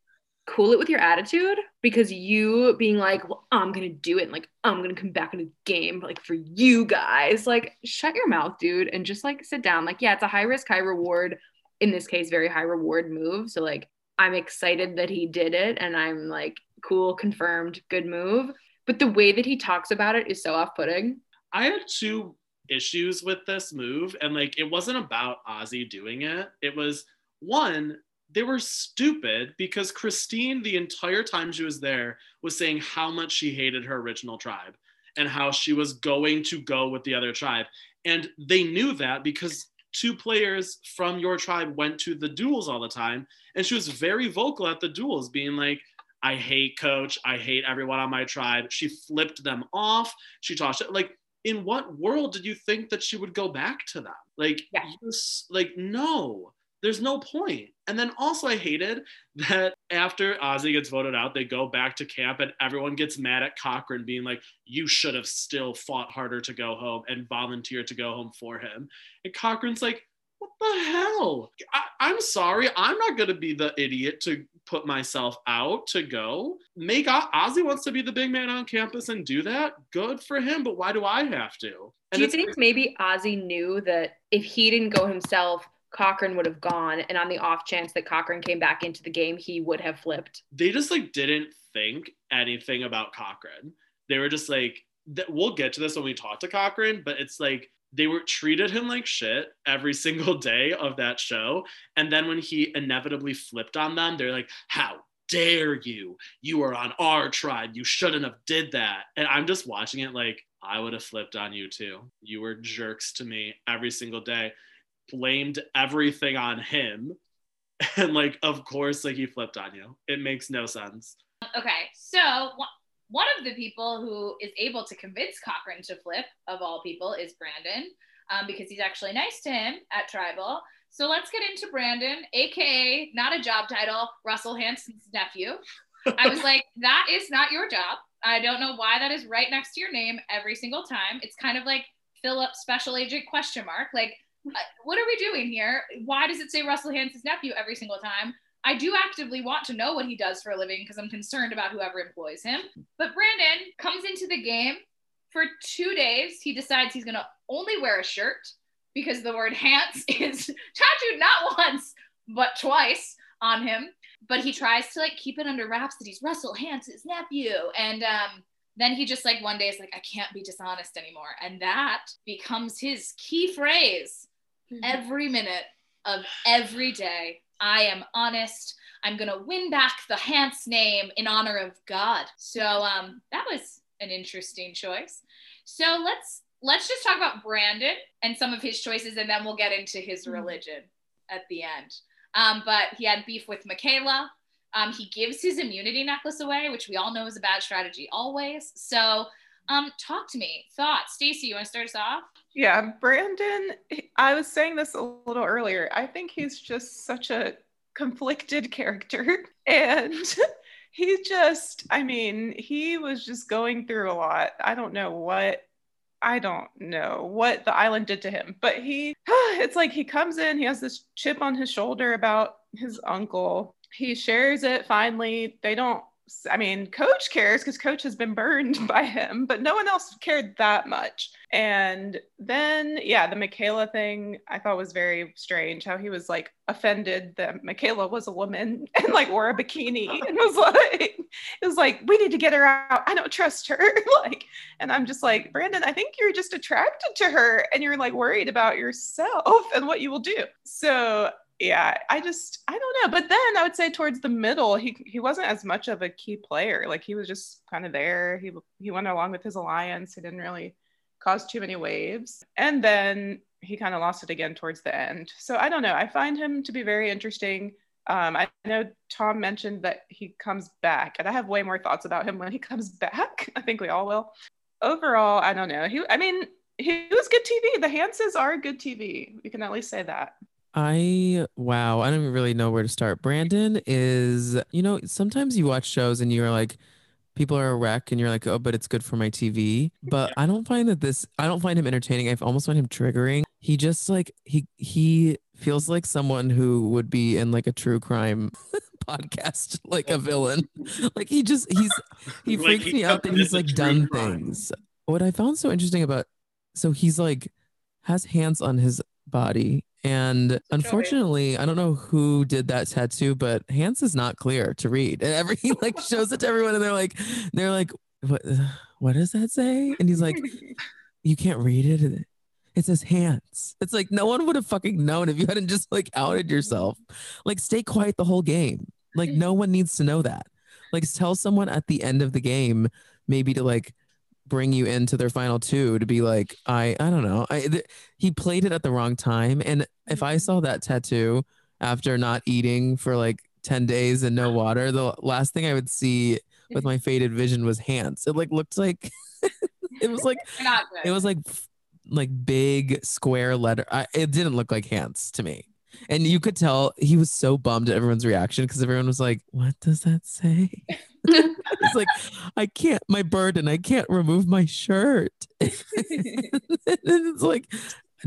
cool it with your attitude because you being like, well, I'm gonna do it, and, like I'm gonna come back in the game, like for you guys, like shut your mouth, dude, and just like sit down. Like, yeah, it's a high risk, high reward. In this case, very high reward move. So like, I'm excited that he did it, and I'm like, cool, confirmed, good move. But the way that he talks about it is so off-putting. I had two issues with this move, and like it wasn't about Ozzy doing it. It was one, they were stupid because Christine, the entire time she was there, was saying how much she hated her original tribe and how she was going to go with the other tribe. And they knew that because two players from your tribe went to the duels all the time. And she was very vocal at the duels, being like, I hate coach. I hate everyone on my tribe. She flipped them off. She tossed it. like, in what world did you think that she would go back to them? Like, Yeah. you like no, there's no point. And then also, I hated that after Ozzy gets voted out, they go back to camp and everyone gets mad at Cochran, being like, "You should have still fought harder to go home and volunteered to go home for him." And Cochran's like, "What the hell? I- I'm sorry, I'm not gonna be the idiot to put myself out to go. Make O- Ozzy wants to be the big man on campus and do that. Good for him, but why do I have to?" And Do you think maybe Ozzy knew that if he didn't go himself, Cochran would have gone, and on the off chance that Cochran came back into the game, he would have flipped? they just like didn't think anything about Cochran. They were just like, th- we'll get to this when we talk to Cochran, but it's like they were treated him like shit every single day of that show. And then when he inevitably flipped on them, they're like, how dare you? You are on our tribe. You shouldn't have did that. And I'm just watching it like, I would have flipped on you too. You were jerks to me every single day. Blamed everything on him. And like, of course, like he flipped on you. It makes no sense. Okay, so one- of the people who is able to convince Cochran to flip, of all people, is Brandon, um, because he's actually nice to him at Tribal. So let's get into Brandon, aka not a job title, Russell Hantz's nephew. I was like, that is not your job. I don't know why that is right next to your name every single time. It's kind of like Philip Special Agent question mark. Like, what are we doing here? Why does it say Russell Hantz's nephew every single time? I do actively want to know what he does for a living because I'm concerned about whoever employs him. But Brandon comes into the game for two days. He decides he's going to only wear a shirt because the word Hantz is tattooed not once, but twice on him. But he tries to like keep it under wraps that he's Russell Hantz's nephew. And um, then he just like one day is like, I can't be dishonest anymore. And that becomes his key phrase every minute of every day. I am honest. I'm gonna win back the Hantz name in honor of God. So um, that was an interesting choice. So let's let's just talk about Brandon and some of his choices, and then we'll get into his religion at the end. Um, but he had beef with Mikayla. Um, he gives his immunity necklace away, which we all know is a bad strategy always. So um, talk to me. Thoughts, Stacey? You want to start us off? Yeah, Brandon, I was saying this a little earlier. I think he's just such a conflicted character. And he just, I mean, he was just going through a lot. I don't know what. I don't know what the island did to him, but he, it's like he comes in, he has this chip on his shoulder about his uncle. He shares it finally. They don't, I mean, coach cares because coach has been burned by him, but no one else cared that much. And then, yeah, the Mikayla thing I thought was very strange how he was like offended that Mikayla was a woman and like wore a bikini and was like, it was like, we need to get her out. I don't trust her. like, and I'm just like, Brandon, I think you're just attracted to her and you're like worried about yourself and what you will do. So yeah, I just I don't know. But then I would say towards the middle, he he wasn't as much of a key player. Like he was just kind of there. He he went along with his alliance. He didn't really cause too many waves. And then he kind of lost it again towards the end. So I don't know. I find him to be very interesting. Um, I know Tom mentioned that he comes back, and I have way more thoughts about him when he comes back. I think we all will. Overall, I don't know. He, I mean, he was good TV. The Hantzes are good TV. We can at least say that. I wow, I don't really know where to start. Brandon is, you know, sometimes you watch shows and you're like, people are a wreck, and you're like, oh, but it's good for my TV. But I don't find that this, I don't find him entertaining. I almost find him triggering. He just like he he feels like someone who would be in like a true crime podcast, like a villain. Like he just he's he Like, freaks he me out that he's like done crime. things. What I found so interesting about so he's like has Hantz on his body and unfortunately i don't know who did that tattoo but Hantz is not clear to read. And every he like shows it to everyone and they're like they're like what what does that say? And he's like you can't read it. It says Hantz it's like no one would have fucking known if you hadn't just like outed yourself. Like stay quiet the whole game. Like no one needs to know that. Like tell someone at the end of the game maybe to like bring you into their final two to be like i i don't know. I th- he played it at the wrong time. And if i saw that tattoo after not eating for like 10 days and no water the last thing i would see with my faded vision was Hantz. It like looked like it was like it was like like big square letter. I, it didn't look like Hantz to me. And you could tell he was so bummed at everyone's reaction because everyone was like what does that say it's like i can't my burden i can't remove my shirt. It's like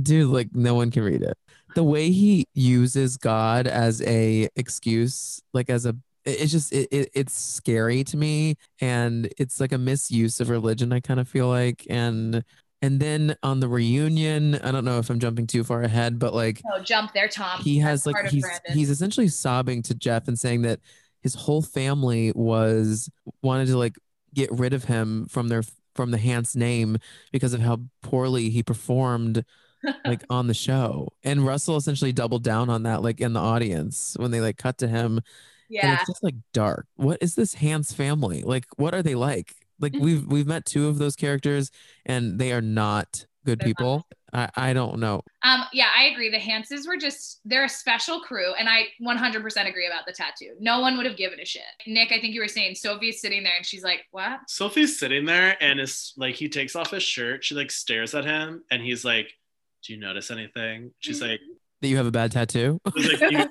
dude like no one can read it. The way he uses god as a excuse like as a it's just it, it, it's scary to me and it's like a misuse of religion i kind of feel like and and then on the reunion i don't know if i'm jumping too far ahead but like no, jump there, Tom. he has That's like he's he's essentially sobbing to Jeff and saying that his whole family was wanted to like get rid of him from their from the Hantz name because of how poorly he performed like on the show. And Russell essentially doubled down on that like in the audience when they like cut to him and yeah. it's just like dark. What is this Hantz family? Like what are they like? Like mm-hmm. we've we've met two of those characters and they are not good They're not. People. I I don't know. Um, yeah, I agree. The Hantzes were just, they're a special crew. And I 100% agree about the tattoo. No one would have given a shit. Nick, I think you were saying Sophie's sitting there and she's like, what? Sophie's sitting there and is like he takes off his shirt. She like stares at him and he's like, "Do you notice anything?" She's like, That you have a bad tattoo. he's like, "You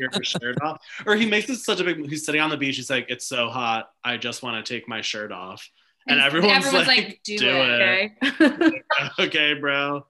your shirt off." Or he makes it such a big. He's sitting on the beach. He's like, "It's so hot. I just want to take my shirt off." And everyone's, like, do, "Do it. it." okay. okay, bro.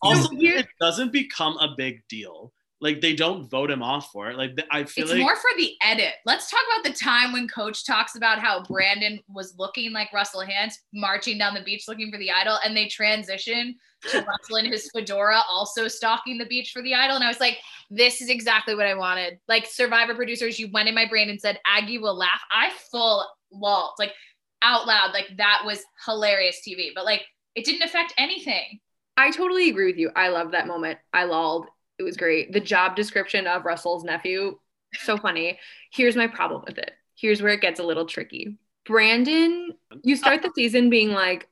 Also, it doesn't become a big deal. Like they don't vote him off for it. Like I feel It's like more for the edit. Let's talk about the time when Coach talks about how Brandon was looking like Russell Hantz marching down the beach looking for the idol, and they transition to Russell in his fedora also stalking the beach for the idol. And I was like, this is exactly what I wanted. Like Survivor producers, you went in my brain and said Aggie will laugh. I full lolled, like out loud, like that was hilarious TV, but like it didn't affect anything. I totally agree with you. I love that moment. I lolled. It was great. The job description of Russell's nephew, so funny. Here's my problem with it. Here's where it gets a little tricky. Brandon, you start the season being like,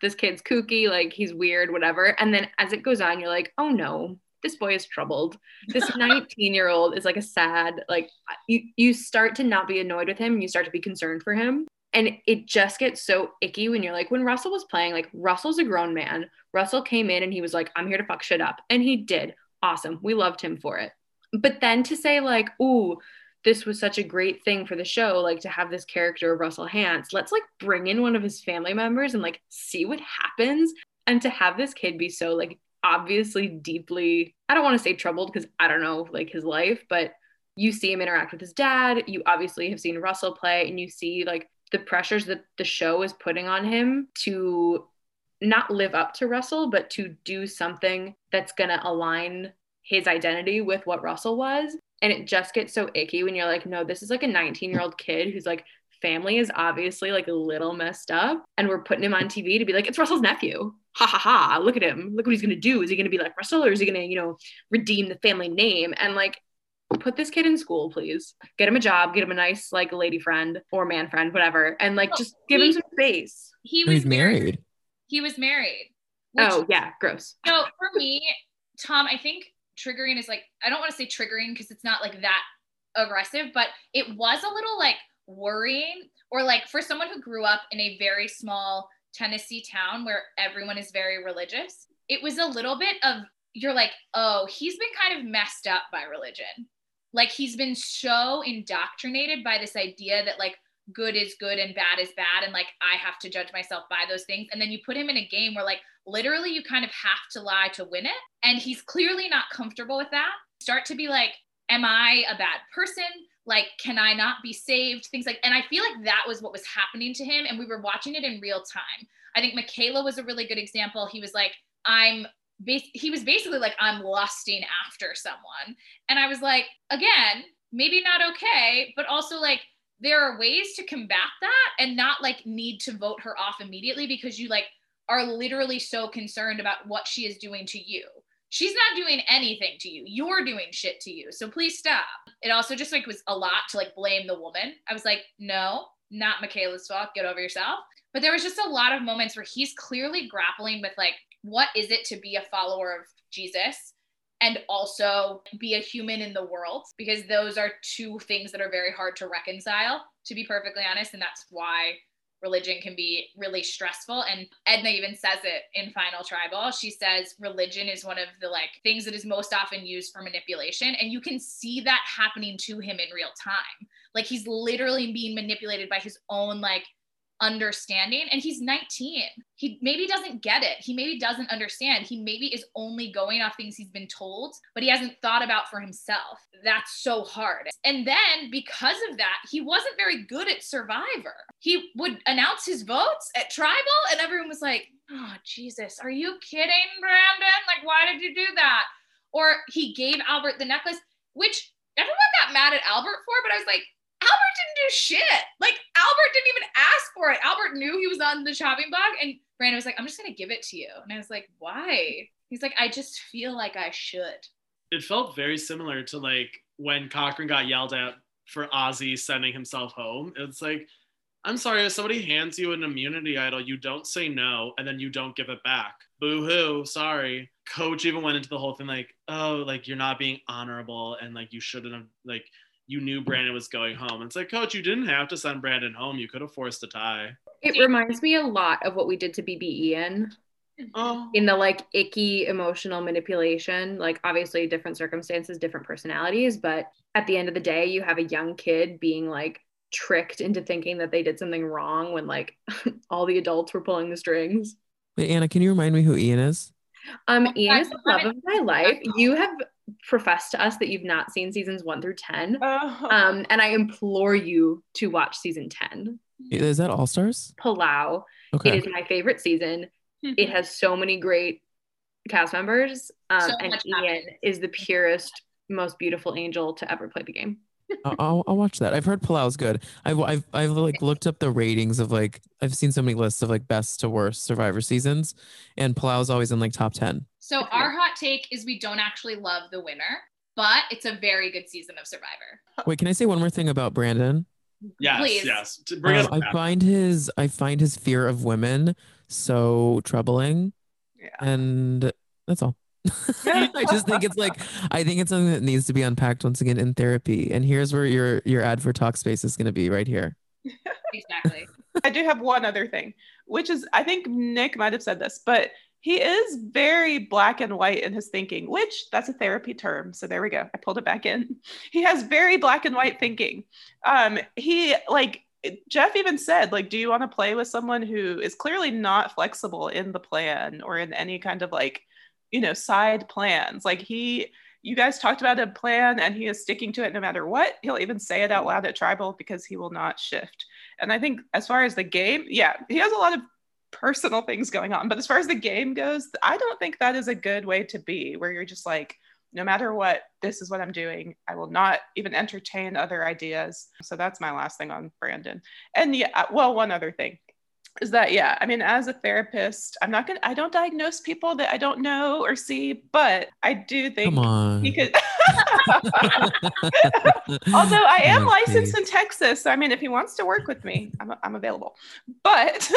this kid's kooky, like he's weird, whatever. And then as it goes on, you're like, oh no, this boy is troubled. This 19 year old is like a sad, like you, you start to not be annoyed with him. You start to be concerned for him. And it just gets so icky when you're like, when Russell was playing, like Russell's a grown man. Russell came in and he was like, I'm here to fuck shit up. And he did. Awesome. We loved him for it. But then to say, like, ooh, this was such a great thing for the show, like to have this character of Russell Hantz, let's like bring in one of his family members and like see what happens. And to have this kid be so like obviously deeply, I don't want to say troubled because I don't know like his life, but you see him interact with his dad. You obviously have seen Russell play and you see like the pressures that the show is putting on him to not live up to Russell, but to do something that's going to align his identity with what Russell was. And it just gets so icky when you're like, no, this is like a 19 year old kid who's like, family is obviously like a little messed up. And we're putting him on TV to be like, it's Russell's nephew. Ha ha ha. Look at him. Look what he's going to do. Is he going to be like Russell or is he going to, you know, redeem the family name? And like, put this kid in school, please. Get him a job, get him a nice like lady friend or man friend, whatever. And like, No, just give him some space. He was he's married. He was married. Which, Oh, yeah. Gross. So for me, Tom, I think triggering is like I don't want to say triggering because it's not like that aggressive, but it was a little like worrying or like for someone who grew up in a very small Tennessee town where everyone is very religious, it was a little bit of you're like, oh, he's been kind of messed up by religion. Like he's been so indoctrinated by this idea that like good is good and bad is bad and like I have to judge myself by those things. And then you put him in a game where like literally you kind of have to lie to win it and he's clearly not comfortable with that. Start to be like am I a bad person? Like, can I not be saved? Things like, and I feel like that was what was happening to him. And we were watching it in real time. I think Mikayla was a really good example. He was like, I'm, he was basically like, I'm lusting after someone. And I was like, again, maybe not okay, but also like, there are ways to combat that and not like need to vote her off immediately because you like are literally so concerned about what she is doing to you. She's not doing anything to you. You're doing shit to you. So please stop. It also just like was a lot to like blame the woman. I was like no not mikayla's fault. Get over yourself. But there was just a lot of moments where he's clearly grappling with like what is it to be a follower of jesus and also be a human in the world because those are two things that are very hard to reconcile to be perfectly honest and that's why religion can be really stressful. And Edna even says it in Final Tribal. She says religion is one of the like things that is most often used for manipulation. And you can see that happening to him in real time. Like he's literally being manipulated by his own like understanding and he's 19 he maybe doesn't get it. He maybe doesn't understand. He maybe is only going off things he's been told but he hasn't thought about for himself. That's so hard. And then because of that he wasn't very good at survivor. He would announce his votes at tribal and everyone was like oh jesus are you kidding brandon? Like why did you do that? Or he gave albert the necklace which everyone got mad at albert for but i was like Albert didn't do shit. Like Albert didn't even ask for it. Albert knew he was on the chopping block, and Brandon was like, "I'm just gonna give it to you." And I was like, "Why?" He's like, "I just feel like I should." It felt very similar to like when Cochran got yelled at for Ozzy sending himself home. It's like, I'm sorry, if somebody hands you an immunity idol, you don't say no, and then you don't give it back. Boo hoo, sorry. Coach even went into the whole thing like, oh, like you're not being honorable, and like you shouldn't have like you knew Brandon was going home. It's like, coach, you didn't have to send Brandon home. You could have forced a tie. It reminds me a lot of what we did to BB Ian Oh, in the like icky emotional manipulation. Like, obviously, different circumstances, different personalities, but at the end of the day, you have a young kid being like tricked into thinking that they did something wrong when like all the adults were pulling the strings. Wait, Anna, can you remind me who Ian is? Um, Oh, Ian is the love of my life. You have professed to us that you've not seen seasons one through 10. Oh. Um, and I implore you to watch season 10. Is that All Stars? Palau. Okay. It is my favorite season. It has so many great cast members. Um, So and Ian happening. is the purest, most beautiful angel to ever play the game. I'll, I'll, I'll watch that. I've heard Palau's good. I've, I've I've like looked up the ratings of like I've seen so many lists of like best to worst Survivor seasons, and Palau's always in like top ten. So our hot take is we don't actually love the winner, but it's a very good season of Survivor. Wait, can I say one more thing about Brandon? yes, Please. yes. To bring us Um, I find his I find his fear of women so troubling, Yeah. and that's all. I just think it's like I think it's something that needs to be unpacked once again in therapy. And here's where your your ad for Talkspace is going to be right here. Exactly. I do have one other thing, which is I think Nick might have said this, but he is very black and white in his thinking, which that's a therapy term. So there we go. I pulled it back in. He has very black and white thinking. Um, he like Jeff even said, like, do you want to play with someone who is clearly not flexible in the plan or in any kind of like, you know, side plans? Like he you guys talked about a plan and he is sticking to it no matter what. He'll even say it out loud at tribal because he will not shift. And I think as far as the game, yeah, he has a lot of personal things going on. But as far as the game goes, I don't think that is a good way to be, where you're just like, no matter what, this is what I'm doing. I will not even entertain other ideas. So that's my last thing on Brandon. And yeah, well, one other thing is that, yeah, I mean, as a therapist, I'm not going to, I don't diagnose people that I don't know or see, but I do think Come on. he could. Although I am Oh, licensed in Texas, so I mean, if he wants to work with me, I'm, I'm available. But,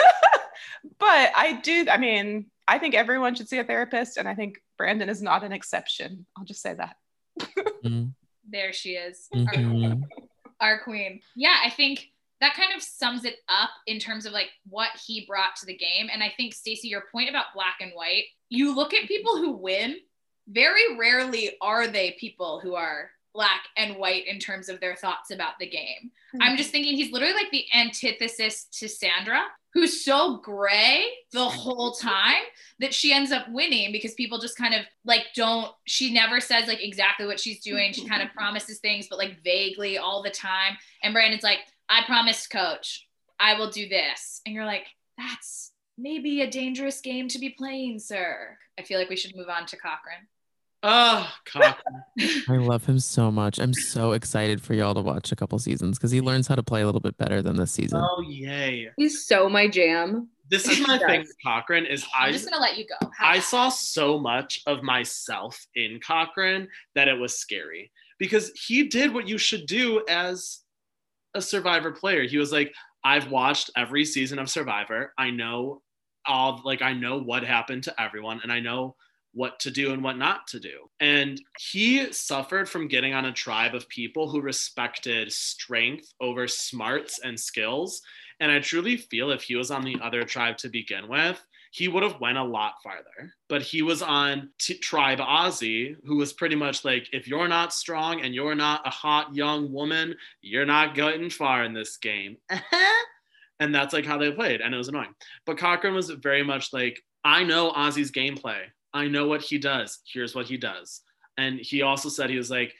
but I do. I mean, I think everyone should see a therapist, and I think Brandon is not an exception. I'll just say that. Mm, There she is. mhm. Our, our queen. Yeah, I think that kind of sums it up in terms of like what he brought to the game. And I think Stacey, your point about black and white, you look at people who win, very rarely are they people who are black and white in terms of their thoughts about the game. I'm mm-hmm. just thinking he's literally like the antithesis to Sandra, who's so gray the whole time that she ends up winning because people just kind of like don't, she never says like exactly what she's doing. She kind of promises things, but like vaguely all the time. And Brandon's like, I promised coach, I will do this. And you're like, that's maybe a dangerous game to be playing, sir. I feel like we should move on to Cochran. Oh, Cochran. I love him so much. I'm so excited for y'all to watch a couple seasons because he learns how to play a little bit better than this season. oh, yay. He's so my jam. This is my thing with Cochran is I'm I just gonna let you go. Have I at saw so much of myself in Cochran that it was scary because he did what you should do as a Survivor player. He was like, I've watched every season of Survivor. I know all, like, I know what happened to everyone and I know what to do and what not to do. And he suffered from getting on a tribe of people who respected strength over smarts and skills. And I truly feel if he was on the other tribe to begin with, he would have went a lot farther. But he was on t- Tribe Ozzy, who was pretty much like, if you're not strong and you're not a hot young woman, you're not getting far in this game. and that's like how they played, and it was annoying. But Cochran was very much like, I know Ozzy's gameplay. I know what he does. Here's what he does. And he also said he was like,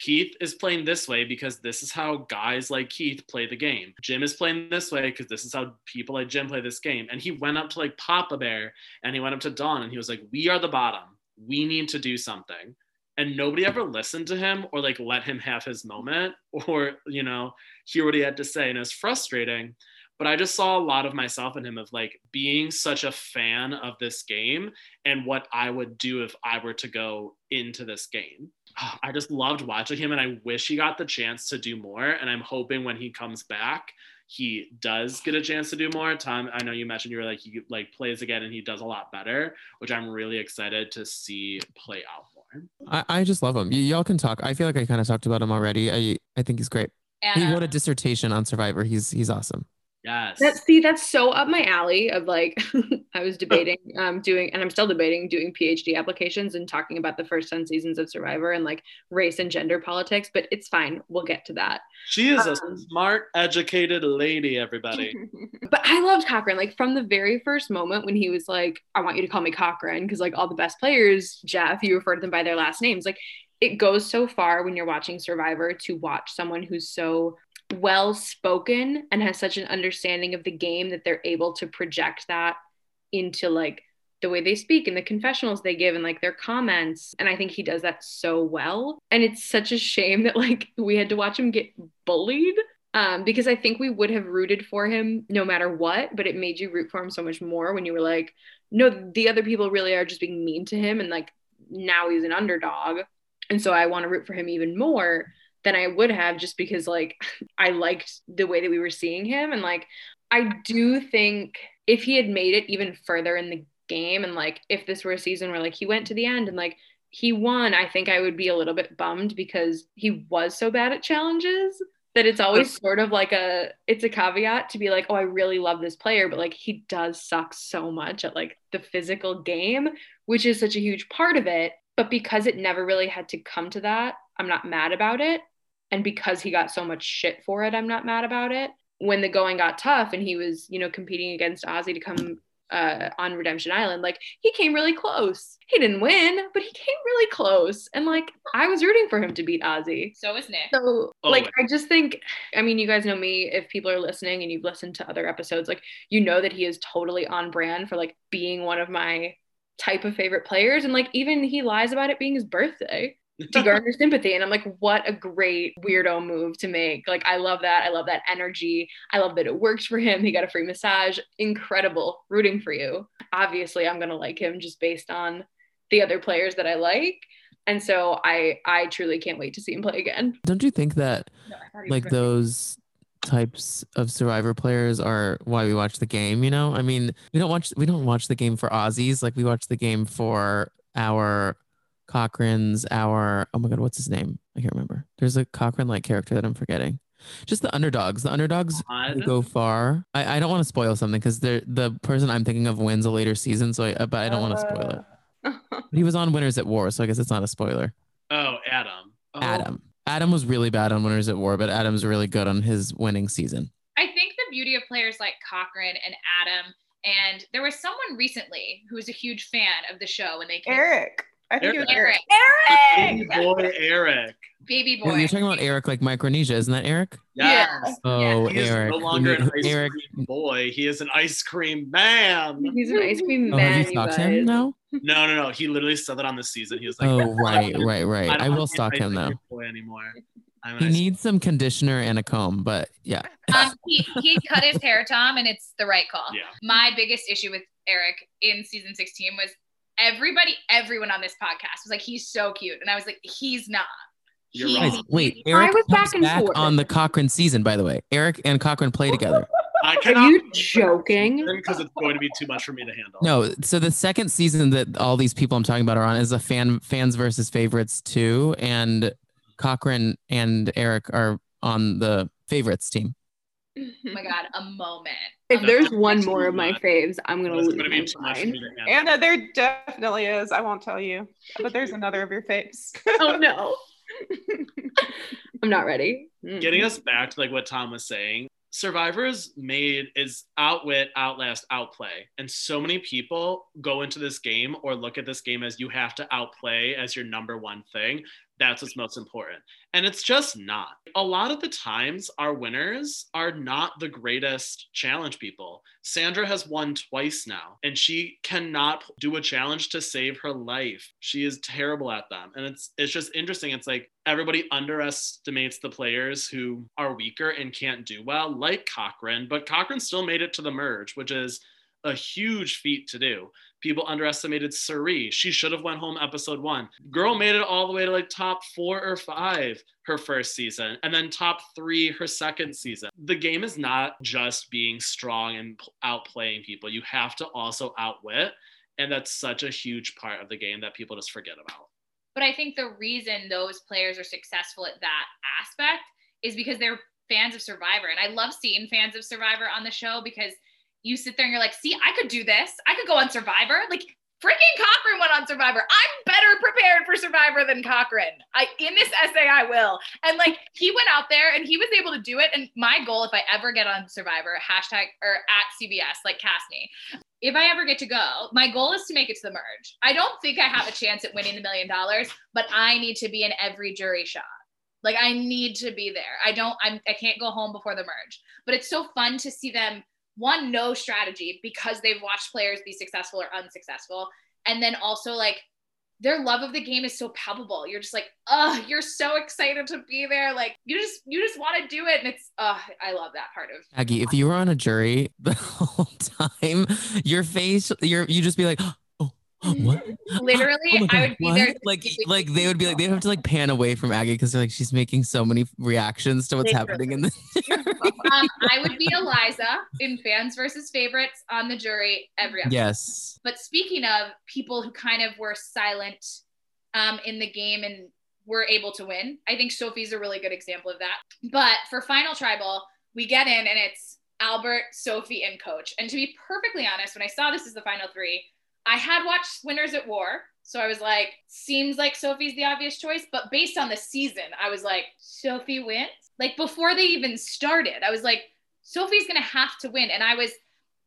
Keith is playing this way because this is how guys like Keith play the game. Jim is playing this way because this is how people like Jim play this game. And he went up to like Papa Bear and he went up to Dawn and he was like, We are the bottom. We need to do something. And nobody ever listened to him or like let him have his moment or, you know, hear what he had to say. And it was frustrating. But I just saw a lot of myself in him of like being such a fan of this game and what I would do if I were to go into this game. I just loved watching him and I wish he got the chance to do more. And I'm hoping when he comes back, he does get a chance to do more. Tom, I know you mentioned you were like he like plays again and he does a lot better, which I'm really excited to see play out more. I, I just love him. Y- y'all can talk. I feel like I kind of talked about him already. I I think he's great. He wrote a dissertation on Survivor. He's he's awesome. Yes. That see, that's so up my alley of like I was debating um doing and I'm still debating doing PhD applications and talking about the first 10 seasons of Survivor and like race and gender politics, but it's fine. We'll get to that. she is a um, smart, educated lady, everybody. But I loved Cochran. Like from the very first moment when he was like, I want you to call me Cochran, because like all the best players, Jeff, you refer to them by their last names. Like it goes so far when you're watching Survivor to watch someone who's so well spoken and has such an understanding of the game that they're able to project that into like the way they speak and the confessionals they give and like their comments. And i think he does that so well. And it's such a shame that like we had to watch him get bullied um, because I think we would have rooted for him no matter what, but it made you root for him so much more when you were like, no, the other people really are just being mean to him, and like now he's an underdog, and so I want to root for him even more than I would have just because like I liked the way that we were seeing him, and like I do think if he had made it even further in the game, and like if this were a season where like he went to the end and like he won, I think I would be a little bit bummed because he was so bad at challenges that it's always sort of like a it's a caveat to be like oh i really love this player but like he does suck so much at like the physical game which is such a huge part of it. But because it never really had to come to that i'm not mad about it and because he got so much shit for it i'm not mad about it when the going got tough and he was you know competing against ozzy to come uh, on Redemption Island, like he came really close. He didn't win, but he came really close. And like I was rooting for him to beat Ozzy. So is Nick. So, Oh, like, wait. I just think, I mean, you guys know me. If people are listening and you've listened to other episodes, like, you know that he is totally on brand for like being one of my type of favorite players. And like, even he lies about it being his birthday to garner sympathy. And I'm like, what a great weirdo move to make. Like, I love that. I love that energy. I love that it works for him. He got a free massage. Incredible. Rooting for you. Obviously, I'm going to like him just based on the other players that I like. And so I I truly can't wait to see him play again. Don't you think that No, I thought he was like gonna- those types of survivor players are why we watch the game you know i mean we don't watch we don't watch the game for Ozzys like we watch the game for our Cochran's, our oh my god, what's his name? I can't remember. There's a Cochran like character that I'm forgetting. Just the underdogs. The underdogs Odd. go far. I, I don't want to spoil something because they're the person I'm thinking of wins a later season, so I, uh, but I don't want to spoil it. But uh. he was on Winners at War, so I guess it's not a spoiler. Oh, Adam. Oh, Adam. Adam was really bad on Winners at War, but Adam's really good on his winning season. I think the beauty of players like Cochran and Adam, and there was someone recently who was a huge fan of the show, and they came. Eric. I think it was Eric. Eric, Baby boy Eric. baby You're, boy. you're talking about Eric like Micronesia, isn't that Eric? Yes. Oh, He is Eric. no longer an ice Eric. cream boy. He is an ice cream man. He's an ice cream Oh, have man. you you stalked guys. him now? No, no, no. He literally said that on this season. He was like, Oh, right, right, right. don't I will stalk him though. Boy anymore. I'm He ice- needs some conditioner and a comb, but yeah. um, he, he cut his hair, Tom, and it's the right call. Yeah. My biggest issue with Eric in season 16 was everybody, everyone on this podcast was like, he's so cute. And I was like, he's not. You're He- right. Wait, Erik was back and back forth. on the Cochran season, by the way. Erik and Cochran play together. I Are you joking? because it's going to be too much for me to handle. No, so the second season that all these people I'm talking about are on is a fan fans versus favorites too, and Cochran and Erik are on the favorites team. Oh my God, a moment. If there's one more of my faves, I'm gonna lose going to my be too much for mind. me to handle. Anna, there definitely is. I won't tell you, but there's another of your faves. Oh no. I'm not ready. Mm. Getting us back to like what Tom was saying, Survivors made is outwit, outlast, outplay. And so many people go into this game or look at this game as you have to outplay as your number one thing. That's what's most important. And it's just not. A lot of the times, our winners are not the greatest challenge people. Sandra has won twice now, and she cannot do a challenge to save her life. She is terrible at them. And it's it's just interesting. It's like everybody underestimates the players who are weaker and can't do well, like Cochran, but Cochran still made it to the merge, which is a huge feat to do. People underestimated Cirie. She should have went home episode one. Girl made it all the way to like top four or five her first season, and then top three her second season. The game is not just being strong and outplaying people. You have to also outwit, and that's such a huge part of the game that people just forget about. But I think the reason those players are successful at that aspect is because they're fans of Survivor. And I love seeing fans of Survivor on the show because you sit there and you're like, see, I could do this. I could go on Survivor. Like freaking Cochran went on Survivor. I'm better prepared for Survivor than Cochran. I in this essay I will. And like he went out there and he was able to do it. And my goal, if I ever get on Survivor, hashtag or at CBS, like cast me. If I ever get to go, my goal is to make it to the merge. I don't think I have a chance at winning the million dollars, but I need to be in every jury shot. Like I need to be there. I don't. I'm. I can't go home before the merge. But it's so fun to see them one no strategy because they've watched players be successful or unsuccessful, and then also like their love of the game is so palpable. You're just like, oh, you're so excited to be there. Like you just you just want to do it, and it's oh, I love that part of. Aggie, if you were on a jury the whole time, your face, your you just be like, what? Literally, Oh my I would be what? there. Like, like they would be like, they'd have to like pan away from Aggie because they're like, she's making so many reactions to what's happening in the. um, I would be Eliza in fans versus favorites on the jury every episode. yes. But speaking of people who kind of were silent um, in the game and were able to win, I think Sophie's a really good example of that. But for Final Tribal, we get in and it's Albert, Sophie, and Coach. And to be perfectly honest, when I saw this as the final three, I had watched Winners at War. So I was like, seems like Sophie's the obvious choice. But based on the season, I was like, Sophie wins. Like before they even started, I was like, Sophie's gonna have to win. And I was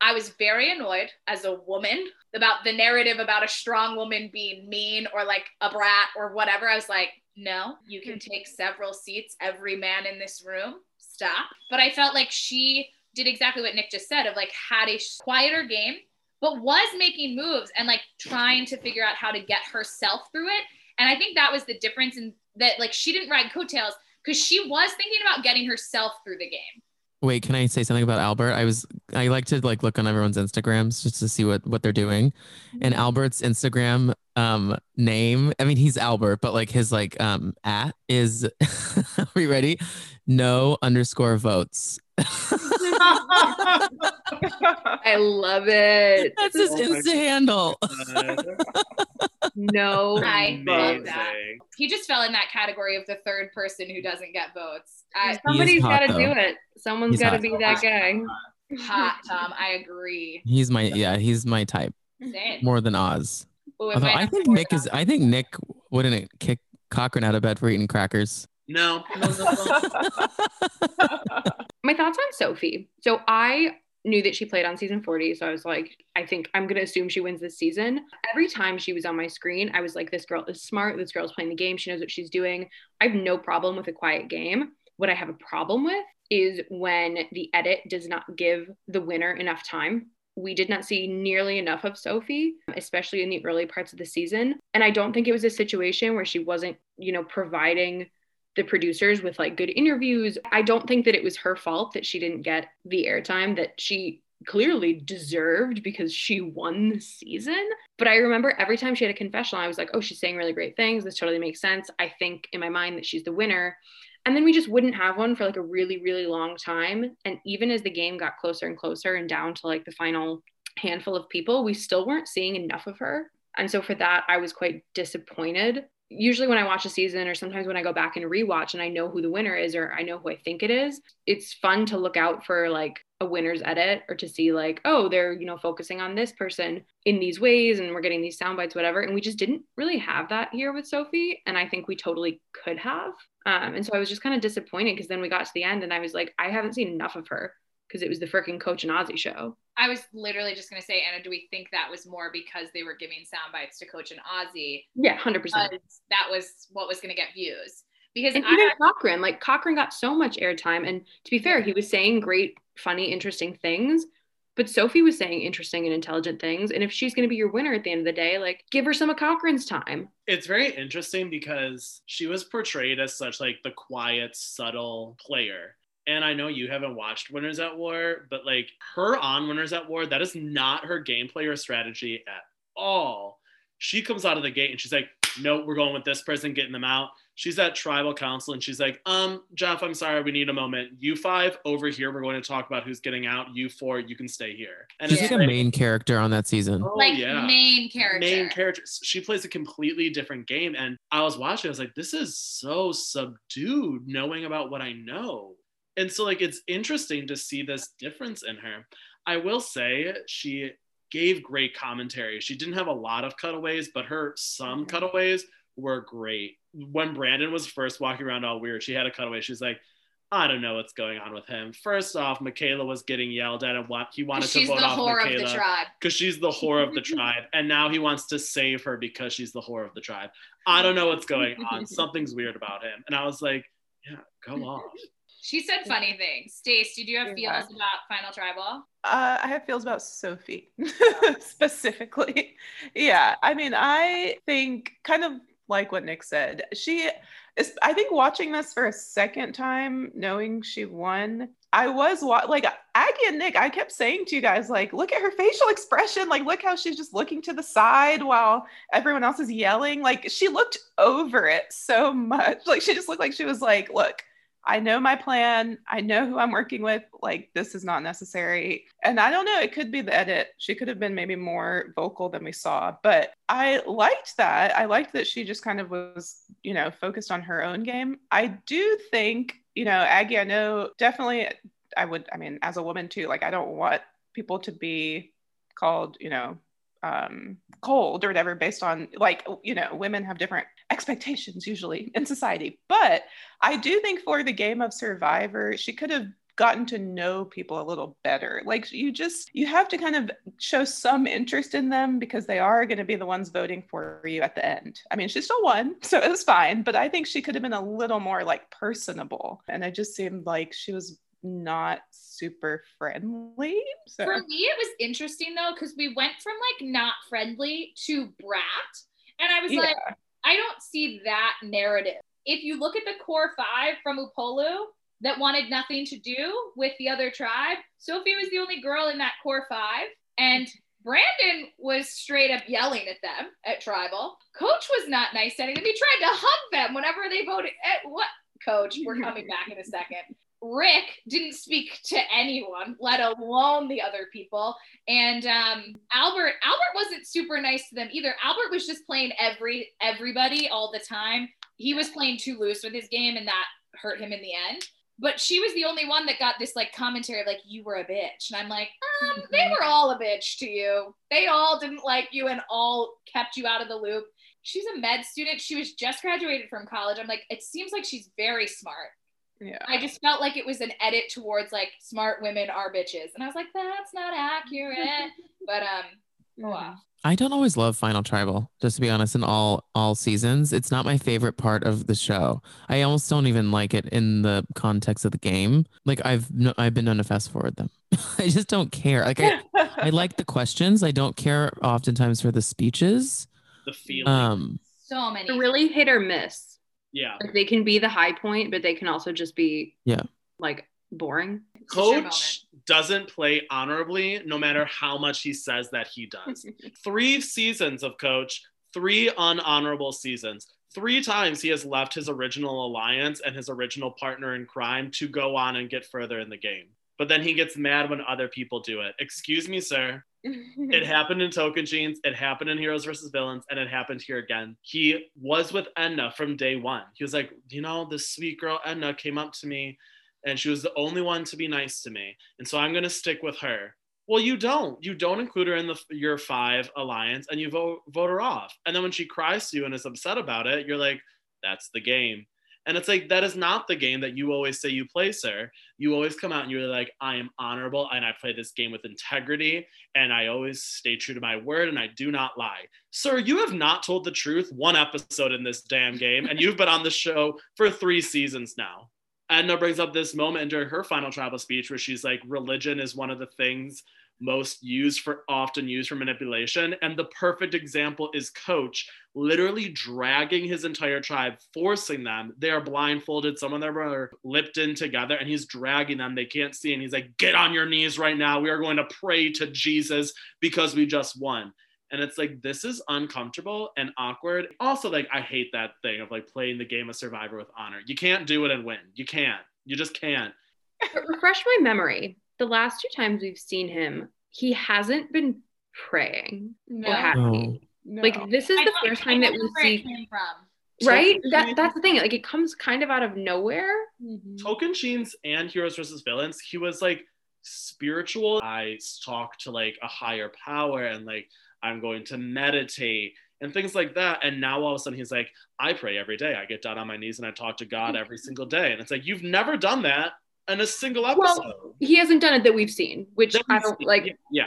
I was very annoyed as a woman about the narrative about a strong woman being mean or like a brat or whatever. I was like, no, you can mm-hmm. take several seats, every man in this room. Stop. But I felt like she did exactly what Nick just said of like had a quieter game, but was making moves and like trying to figure out how to get herself through it. And I think that was the difference in that like she didn't ride coattails because she was thinking about getting herself through the game. Wait, can I say something about Albert? I was I like to like look on everyone's Instagrams just to see what what they're doing. And Albert's Instagram um name, I mean he's Albert, but like his like um at is are we ready? No underscore votes. I love it. That's his Oh Insta handle. No I love that. He just fell in that category of the third person who doesn't get votes. I, somebody's hot, got to do it. Someone's He's got to be that guy. hot, Tom. I agree. He's my yeah, he's my type Same. more than Oz. But we Although I think Nick is I think Nick wouldn't kick Cochran out of bed for eating crackers. No. My thoughts on Sophie. So I knew that she played on season 40. So I was like, I think I'm going to assume she wins this season. Every time she was on my screen, I was like, this girl is smart. This girl's playing the game. She knows what she's doing. I have no problem with a quiet game. What I have a problem with is when the edit does not give the winner enough time. We did not see nearly enough of Sophie, especially in the early parts of the season. And I don't think it was a situation where she wasn't, you know, providing the producers with like good interviews. I don't think that it was her fault that she didn't get the airtime that she clearly deserved because she won the season. But I remember every time she had a confessional, I was like, oh, she's saying really great things. This totally makes sense. I think in my mind that she's the winner. And then we just wouldn't have one for like a really, really long time. And even as the game got closer and closer and down to like the final handful of people, we still weren't seeing enough of her. And so for that, I was quite disappointed. Usually, when I watch a season, or sometimes when I go back and rewatch and I know who the winner is, or I know who I think it is, it's fun to look out for like a winner's edit or to see like, oh, they're, you know, focusing on this person in these ways and we're getting these sound bites, whatever. And we just didn't really have that here with Sophie. And I think we totally could have. Um, and so I was just kind of disappointed because then we got to the end and I was like, I haven't seen enough of her because it was the freaking Coach and Ozzy show. I was literally just gonna say, Anna, do we think that was more because they were giving sound bites to Coach and Ozzy? Yeah, 100%. That was what was gonna get views. Because And I, even Cochran, like Cochran got so much airtime. And to be fair, he was saying great, funny, interesting things. But Sophie was saying interesting and intelligent things. And if she's going to be your winner at the end of the day, like give her some of Cochran's time. It's very interesting because she was portrayed as such like the quiet, subtle player. And I know you haven't watched Winners at War, but like her on Winners at War, that is not her gameplay or strategy at all. She comes out of the gate and she's like, nope, we're going with this person, getting them out. She's at tribal council and she's like, um, Jeff, I'm sorry, we need a moment. You five over here, we're going to talk about who's getting out. You four, you can stay here. And She's it's like a main character on that season. oh, like yeah main character. main character. She plays a completely different game. And I was watching, I was like, this is so subdued knowing about what I know. And so, like, it's interesting to see this difference in her. I will say she gave great commentary. She didn't have a lot of cutaways, but her some mm-hmm. cutaways were great. When Brandon was first walking around all weird, she had a cutaway. She's like, I don't know what's going on with him. First off, Mikayla was getting yelled at and what he wanted to vote off Mikayla of the tribe. because she's the whore of the tribe and now he wants to save her because she's the whore of the tribe i don't know what's going on something's weird about him and i was like yeah go off She said funny things. Stace, did you have Yeah. feels about Final Tribal? Uh, I have feels about Sophie specifically. Yeah, I mean, I think kind of like what Nick said. She is. I think watching this for a second time, knowing she won, I was wa- like Aggie and Nick. I kept saying to you guys, like, look at her facial expression. Like, look how she's just looking to the side while everyone else is yelling. Like, she looked over it so much. Like, she just looked like she was like, look. I know my plan. I know who I'm working with. Like, this is not necessary. And I don't know, it could be the edit. She could have been maybe more vocal than we saw, but I liked that. I liked that she just kind of was, you know, focused on her own game. I do think, you know, Aggie, I know definitely I would, I mean, as a woman too, like, I don't want people to be called, you know, um, cold or whatever based on like you know women have different expectations usually in society but i do think for the game of survivor she could have gotten to know people a little better like you just you have to kind of show some interest in them because they are going to be the ones voting for you at the end i mean she still won so it was fine but i think she could have been a little more like personable and it just seemed like she was not super friendly so For me, it was interesting though, because we went from like not friendly to brat. And I was yeah. like, I don't see that narrative. If you look at the core five from Upolu that wanted nothing to do with the other tribe, Sophie was the only girl in that core five. And Brandon was straight up yelling at them at tribal. Coach was not nice to them. He tried to hug them whenever they voted. At what? Coach, we're coming back in a second. Rick didn't speak to anyone, let alone the other people. And um, Albert, Albert wasn't super nice to them either. Albert was just playing every everybody all the time. He was playing too loose with his game, and that hurt him in the end. But she was the only one that got this like commentary, of like you were a bitch, and I'm like, um, they were all a bitch to you. They all didn't like you and all kept you out of the loop. She's a med student. She was just graduated from college. I'm like, it seems like she's very smart. Yeah. I just felt like it was an edit towards like smart women are bitches. And I was like, that's not accurate. but um oh, wow. I don't always love Final Tribal, just to be honest, in all all seasons. It's not my favorite part of the show. I almost don't even like it in the context of the game. Like I've no, I've been known to fast forward them. I just don't care. Like I, I like the questions. I don't care oftentimes for the speeches. The feeling. Um So many. Really hit or miss. Yeah. Like they can be the high point, but they can also just be Yeah. like boring. It's a shit moment. Coach doesn't play honorably no matter how much he says that he does. three seasons of coach, three unhonorable seasons. Three times he has left his original alliance and his original partner in crime to go on and get further in the game. But then he gets mad when other people do it. Excuse me, sir. It happened in Tocantins, it happened in Heroes versus Villains, and it happened here again. He was with Edna from day one. He was like, you know, this sweet girl Edna came up to me and she was the only one to be nice to me. And so I'm going to stick with her. Well, you don't. You don't include her in the your five alliance and you vote vote her off. And then when she cries to you and is upset about it, you're like, that's the game. And it's like that is not the game that you always say you play, sir. You always come out and you're like, I am honorable and I play this game with integrity and I always stay true to my word and I do not lie. Sir, you have not told the truth one episode in this damn game, and you've been on the show for three seasons now. Edna brings up this moment during her final tribal speech where she's like, religion is one of the things most used for often used for manipulation. And the perfect example is Coach literally dragging his entire tribe, forcing them. They are blindfolded, some of them are lipped in together, and he's dragging them. They can't see. And he's like, Get on your knees right now. We are going to pray to Jesus because we just won. And it's like, this is uncomfortable and awkward. Also, like, I hate that thing of like playing the game of Survivor with honor. You can't do it and win. You can't. You just can't. Refresh my memory. The last two times we've seen him, he hasn't been praying. no, Or has No. Like this is I the don't- first time that we see came from. right? Token That that's the thing. Like it comes kind of out of nowhere. Mhm. Tocantins and Heroes versus Villains, he was like spiritual. I talk to like a higher power and like I'm going to meditate and things like that. And now all of a sudden he's like, I pray every day. I get down on my knees and I talk to God every single day. And it's like, you've never done that in a single episode. Well. He hasn't done it that we've seen, which That I don't seen. like. Yeah.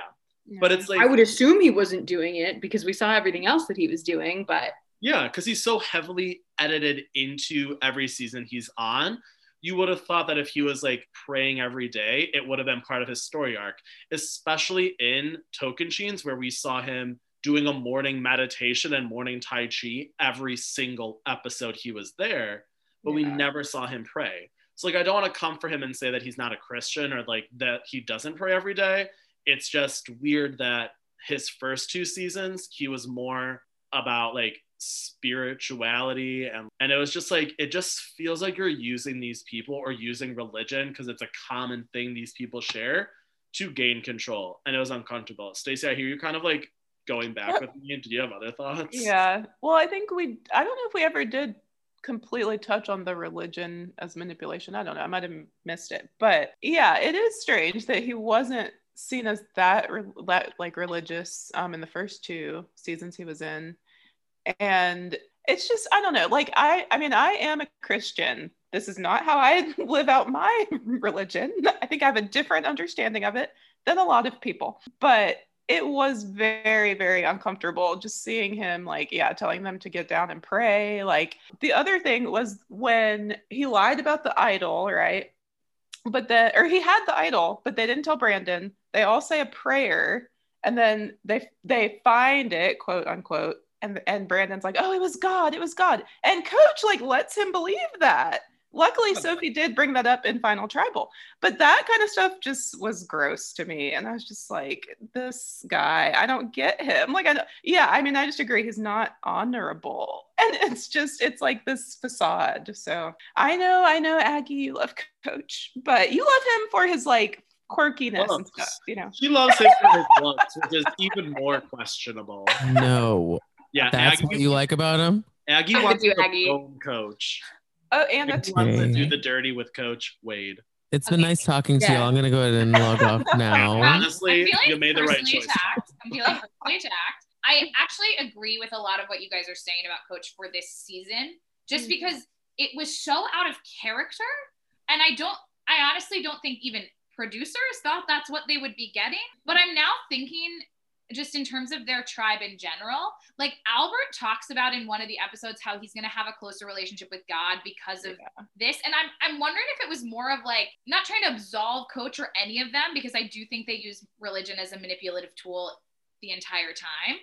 But it's like, I would assume he wasn't doing it because we saw everything else that he was doing. But Yeah, because he's so heavily edited into every season he's on. You would have thought that if he was like praying every day, it would have been part of his story arc, especially in Tocantins, where we saw him doing a morning meditation and morning Tai Chi every single episode he was there, but we never saw him pray. So, like, I don't want to come for him and say that he's not a Christian or like that he doesn't pray every day. It's just weird that his first two seasons, he was more about like spirituality and and it was just like it just feels like you're using these people or using religion because it's a common thing these people share to gain control and it was uncomfortable stacey i hear you kind of like going back with me do you have other thoughts Yeah. Well, I think we, I don't know if we ever did completely touch on the religion as manipulation. I don't know. I might have missed it. But yeah, it is strange that he wasn't seen as that, that like religious um, in the first two seasons he was in. And it's just, I don't know. Like, I, I mean, I am a Christian. This is not how I live out my religion. I think I have a different understanding of it than a lot of people. But it was very very uncomfortable just seeing him like yeah telling them to get down and pray like the other thing was when he lied about the idol right? But then or he had the idol but they didn't tell brandon. They all say a prayer and then they they find it quote unquote and and brandon's like oh it was god it was god. And coach like lets him believe that luckily sophie did bring that up in final tribal but that kind of stuff just was gross to me and i was just like this guy i don't get him like i don't, yeah i mean i just agree he's not honorable and it's just it's like this facade so i know i know aggie you love coach but you love him for his like quirkiness and stuff, you know. She loves him for his looks, which is even more questionable. No, Yeah, that's Aggie, what you like about him. Aggie wants to you, Aggie. own coach. Oh, and Aggie that's wants to Okay. do the dirty with Coach Wade. It's been Okay. nice talking to Yeah. y'all. I'm gonna go ahead and log off now. Honestly, I'm you made the right choice. attacked. I'm feeling personally attacked. I actually agree with a lot of what you guys are saying about Coach for this season, just Mhm. because it was so out of character. And I don't, I honestly don't think even producers thought that's what they would be getting. But I'm now thinking, just in terms of their tribe in general, like Albert talks about in one of the episodes how he's going to have a closer relationship with God because of this and I'm I'm wondering if it was more of like not trying to absolve coach or any of them because I do think they use religion as a manipulative tool the entire time.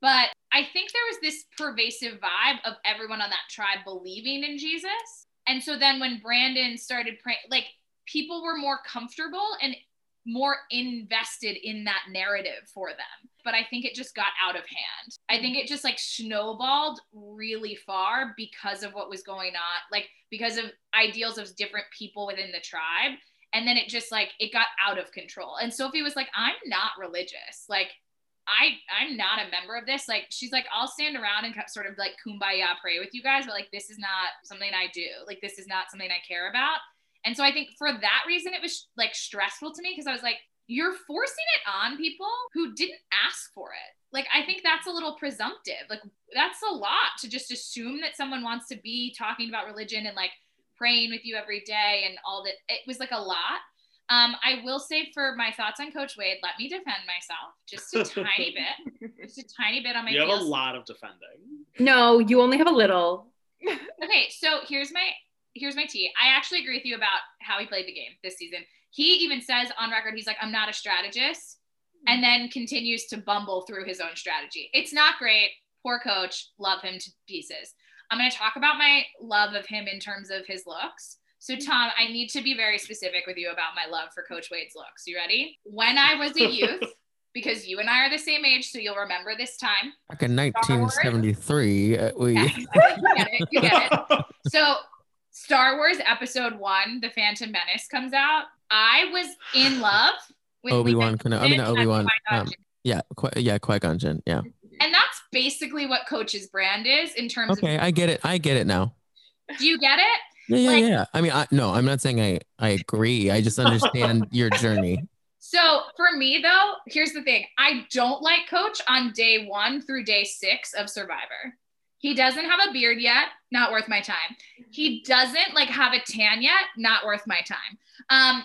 But I think there was this pervasive vibe of everyone on that tribe believing in Jesus. And so then when Brandon started praying, like people were more comfortable and more invested in that narrative for them. But I think it just got out of hand. I think it just like snowballed really far because of what was going on, like because of ideals of different people within the tribe. And then it just like it got out of control. And Sophie was like, I'm not religious. Like I I'm not a member of this. Like she's like, I'll stand around and sort of like kumbaya pray with you guys, but like this is not something I do. Like this is not something I care about. And so I think for that reason, it was like stressful to me because I was like, you're forcing it on people who didn't ask for it. Like, I think that's a little presumptive. Like, that's a lot to just assume that someone wants to be talking about religion and like praying with you every day and all that. It was like a lot. Um, I will say for my thoughts on Coach Wade, let me defend myself just a tiny bit, just a tiny bit on my You have a lot of defending. No, you only have a little. Okay, so here's my here's my tea. I actually agree with you about how he played the game this season. He even says on record, he's like, I'm not a strategist, and then continues to bumble through his own strategy. It's not great. Poor coach. Love him to pieces. I'm going to talk about my love of him in terms of his looks. So, Tom, I need to be very specific with you about my love for Coach Wade's looks. You ready? When I was a youth, because you and I are the same age, so you'll remember this time. Back in 1973, uh, we Yeah, you get it. You get it. So, Star Wars Episode One, The Phantom Menace, comes out. I was in love with Obi Wan Kenobi. I mean, Obi Wan. Um, yeah, Qui- yeah, Qui Gon Jinn. Yeah. and that's basically what Coach's brand is in terms of Okay, I get it. I get it now. Do you get it? Yeah, yeah, Like- yeah. I mean, I, no, I'm not saying I I agree. I just understand your journey. So for me though, here's the thing. I don't like Coach on day one through day six of Survivor. He doesn't have a beard yet, not worth my time. He doesn't like have a tan yet, not worth my time. Um,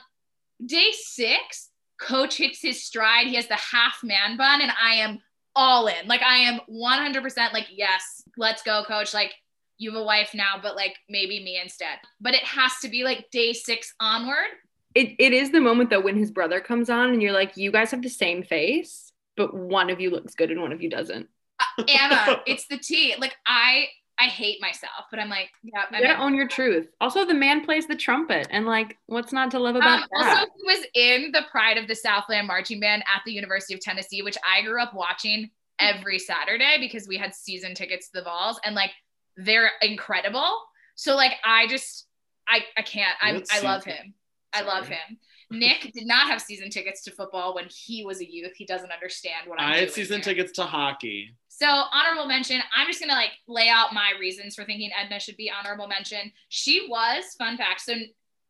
day six, Coach hits his stride. He has the half man bun, and I am all in. Like I am 100% like, yes, let's go, Coach. Like you have a wife now, but like maybe me instead. But it has to be like day six onward. It, it is the moment though when his brother comes on and you're like, you guys have the same face, but one of you looks good and one of you doesn't. Anna, it's the tea. Like I I hate myself, but I'm like, yeah. I You gotta own your truth. Also, the man plays the trumpet, and like, what's not to love about um, that? also, he was in the Pride of the Southland marching band at the University of Tennessee, which I grew up watching every Saturday because we had season tickets to the Vols, and like they're incredible. So like I just I I can't. I Let's I love him. I love him. Nick did not have season tickets to football when he was a youth. He doesn't understand what I'm I had season here. tickets to hockey. So honorable mention. I'm just gonna like lay out my reasons for thinking Edna should be honorable mention. She was fun fact. So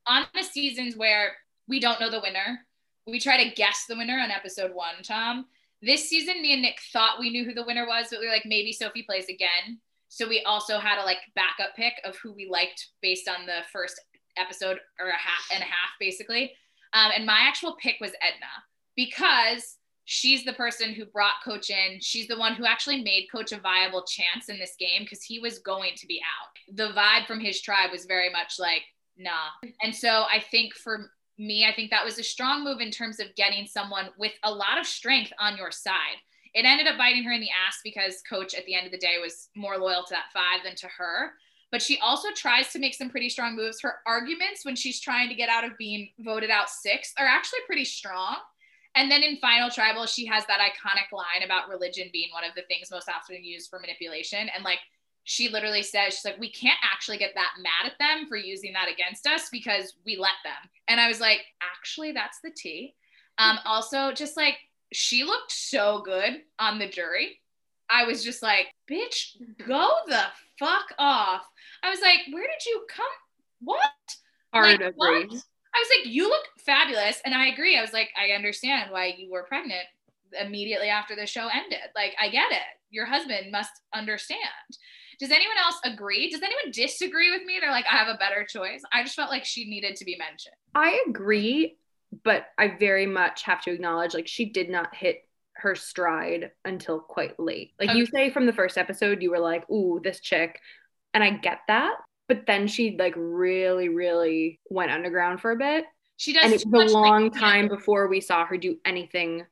on the seasons where we don't know the winner, we try to guess the winner on episode one. Tom, this season, me and Nick thought we knew who the winner was, but we were like maybe Sophie plays again. So we also had a like backup pick of who we liked based on the first episode or a half and a half basically. Um, and my actual pick was Edna because she's the person who brought coach in. She's the one who actually made coach a viable chance in this game because he was going to be out. The vibe from his tribe was very much like, nah. And so I think for me, I think that was a strong move in terms of getting someone with a lot of strength on your side. It ended up biting her in the ass because coach at the end of the day was more loyal to that five than to her. But she also tries to make some pretty strong moves. Her arguments when she's trying to get out of being voted out sixth are actually pretty strong. And then in Final Tribal, she has that iconic line about religion being one of the things most often used for manipulation. And like, she literally says, she's like, we can't actually get that mad at them for using that against us because we let them. And I was like, actually, that's the tea. Um, also, just like she looked so good on the jury. I was just like, bitch, go the fuck off. I was like, where did you come? What? Hard Like, what? I was like, you look fabulous. And I agree. I was like, I understand why you were pregnant immediately after the show ended. Like, I get it. Your husband must understand. Does anyone else agree? Does anyone disagree with me? They're like, I have a better choice. I just felt like she needed to be mentioned. I agree, but I very much have to acknowledge like she did not hit her stride until quite late. Like you say from the first episode, you were like, ooh, this chick. And I get that. But then she like really, really went underground for a bit. She does And it was much, a like, long time before we saw her do anything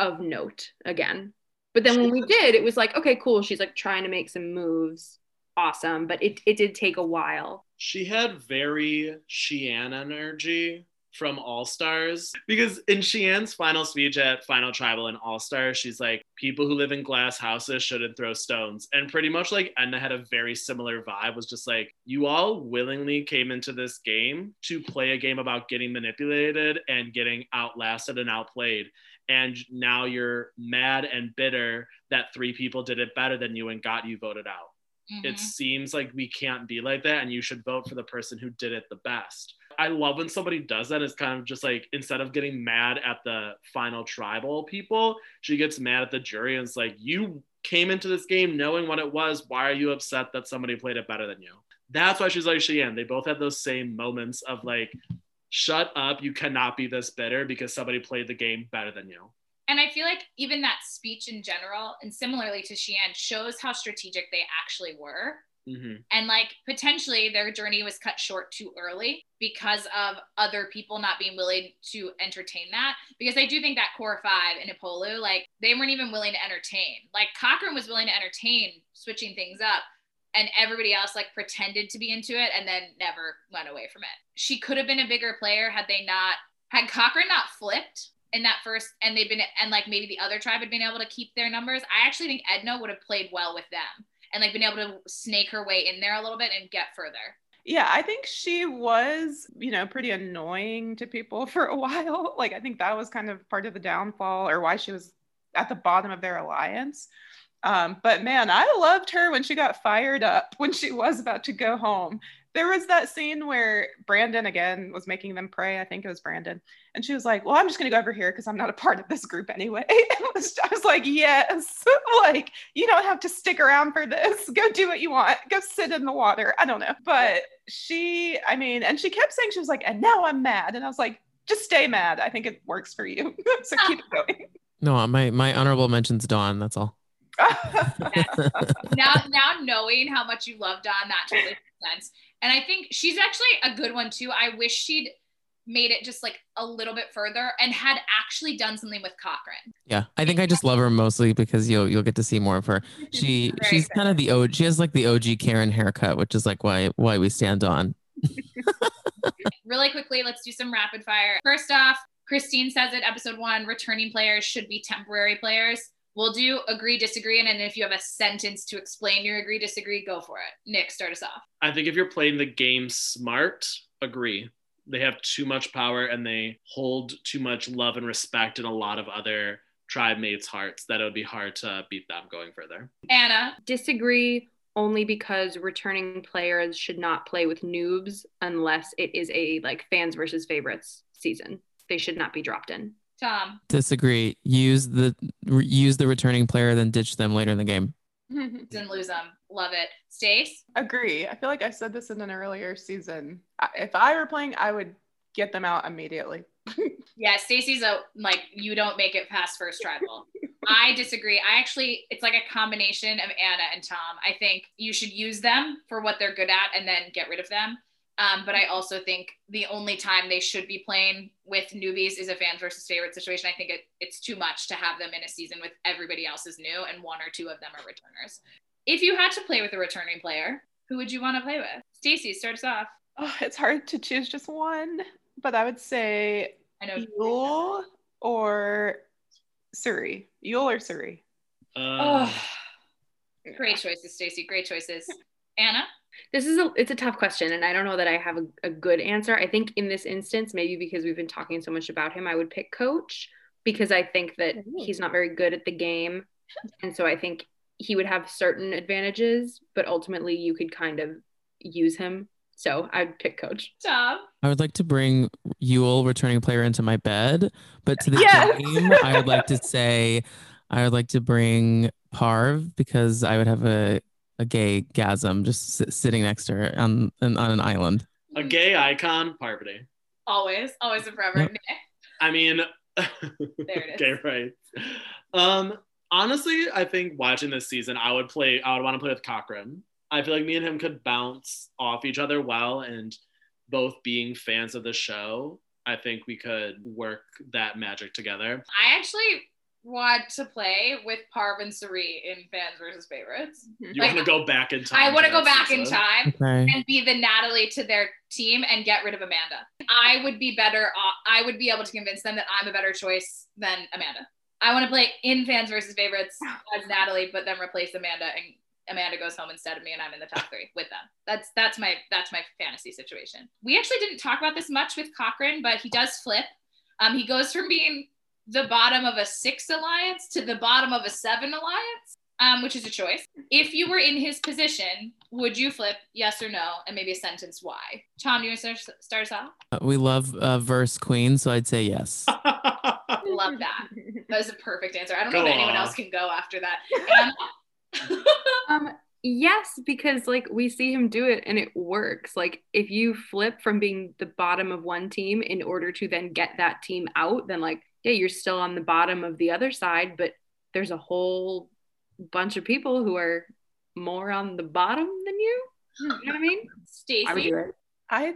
of note again. But then when we did, it was like, okay, cool. She's like trying to make some moves. Awesome. But it, it did take a while. She had very Shii Ann energy from All Stars because in Shii Ann's final speech at Final Tribal and All Stars, she's like, people who live in glass houses shouldn't throw stones. And pretty much like Edna had a very similar vibe, was just like, you all willingly came into this game to play a game about getting manipulated and getting outlasted and outplayed. And now you're mad and bitter that three people did it better than you and got you voted out Mhm. it seems like we can't be like that and you should vote for the person who did it the best i love when somebody does that it's kind of just like instead of getting mad at the final tribal people she gets mad at the jury and it's like you came into this game knowing what it was why are you upset that somebody played it better than you that's why she's like Shii Ann. they both had those same moments of like shut up you cannot be this bitter because somebody played the game better than you And I feel like even that speech in general, and similarly to Shii Ann, shows how strategic they actually were. Hmm And like potentially their journey was cut short too early because of other people not being willing to entertain that. Because I do think that core five in Upolu, like they weren't even willing to entertain. Like Cochran was willing to entertain switching things up. And everybody else like pretended to be into it and then never went away from it. She could have been a bigger player had they not had Cochran not flipped in that first and they've been and like maybe the other tribe had been able to keep their numbers. I actually think Edna would have played well with them and like been able to snake her way in there a little bit and get further. Yeah, I think she was, you know, pretty annoying to people for a while. Like, I think that was kind of part of the downfall or why she was at the bottom of their alliance. Um, but man, I loved her when she got fired up when she was about to go home. There was that scene where Brandon again was making them pray. I think it was Brandon. And she was like, Well, I'm just going to go over here because I'm not a part of this group anyway. Was, I was like, Yes, like you don't have to stick around for this. Go do what you want. Go sit in the water. I don't know. But she, I mean, and she kept saying, She was like, And now I'm mad. And I was like, Just stay mad. I think it works for you. so keep it going. No, my my honorable mentions Dawn. That's all. now now knowing how much you love Dawn, that totally makes sense. And I think she's actually a good one too. I wish she'd made it just like a little bit further and had actually done something with Cochran. Yeah, I think I just love her mostly because you'll you'll get to see more of her. She she's kind of the OG. She has like the OG Karen haircut, which is like why why we stand on. Really quickly, let's do some rapid fire. First off, Christine says it, episode one, returning players should be temporary players. We'll do agree, disagree, and then if you have a sentence to explain your agree, disagree, go for it. Nick, start us off. I think if you're playing the game smart, agree. They have too much power and they hold too much love and respect in a lot of other tribe mates' hearts that it would be hard to beat them going further. Anna, Disagree only because returning players should not play with noobs unless it is a like fans versus favorites season. They should not be dropped in. Tom, Disagree. Use the re- use the returning player, then ditch them later in the game. didn't lose them. Love it. Stace, Agree. I feel like I said this in an earlier season. If I were playing, I would get them out immediately. yeah, Stacy's a like you don't make it past first tribal. I disagree. I actually, it's like a combination of Anna and Tom. I think you should use them for what they're good at and then get rid of them. Um, but I also think the only time they should be playing with newbies is a fans versus favorite situation. I think it, it's too much to have them in a season with everybody else is new and one or two of them are returners. If you had to play with a returning player, who would you want to play with? Stacy, start us off. Oh, it's hard to choose just one, but I would say I know. Yul or Cirie. Yul or Cirie. Uh, Oh, Great choices, Stacey. Great choices. Anna? This is a it's a tough question, and I don't know that I have a, a good answer. I think in this instance, maybe because we've been talking so much about him, I would pick coach because I think that he's not very good at the game. And so I think he would have certain advantages, but ultimately you could kind of use him. So I'd pick coach. Tom? I would like to bring Yul, returning player, into my bed, but to the Yes. game, I would like to say I would like to bring Parv because I would have a a gay gasm just sit, sitting next to her on on, on an island. A gay icon, Parvati. Always, always and forever. Yep. I mean, it is. gay right. Um, honestly, I think watching this season, I would play. I would want to play with Cochran. I feel like me and him could bounce off each other well, and both being fans of the show, I think we could work that magic together. I actually want to play with Parv and Cirie in fans versus favorites. You Like, want to go back in time? I want to to go that back in time Okay. and be the Natalie to their team and get rid of Amanda. I would be better. off- I would be able to convince them that I'm a better choice than Amanda. I want to play in fans versus favorites as Natalie, but then replace Amanda and Amanda goes home instead of me and I'm in the top three with them. That's that's my that's my fantasy situation. We actually didn't talk about this much with Cochran, but he does flip. Um, he goes from being the bottom of a six alliance to the bottom of a seven alliance, um, which is a choice. If you were in his position, would you flip? Yes or no? And maybe a sentence why. Tom, do you want to start, start us off? Uh, We love uh, verse queen, so I'd say yes. Love that. That was a perfect answer. I don't Go know if anyone else can go after that. Um, yes, because like we see him do it and it works. Like if you flip from being the bottom of one team in order to then get that team out, then like yeah, you're still on the bottom of the other side, but there's a whole bunch of people who are more on the bottom than you. You know what I mean? I Stacey. I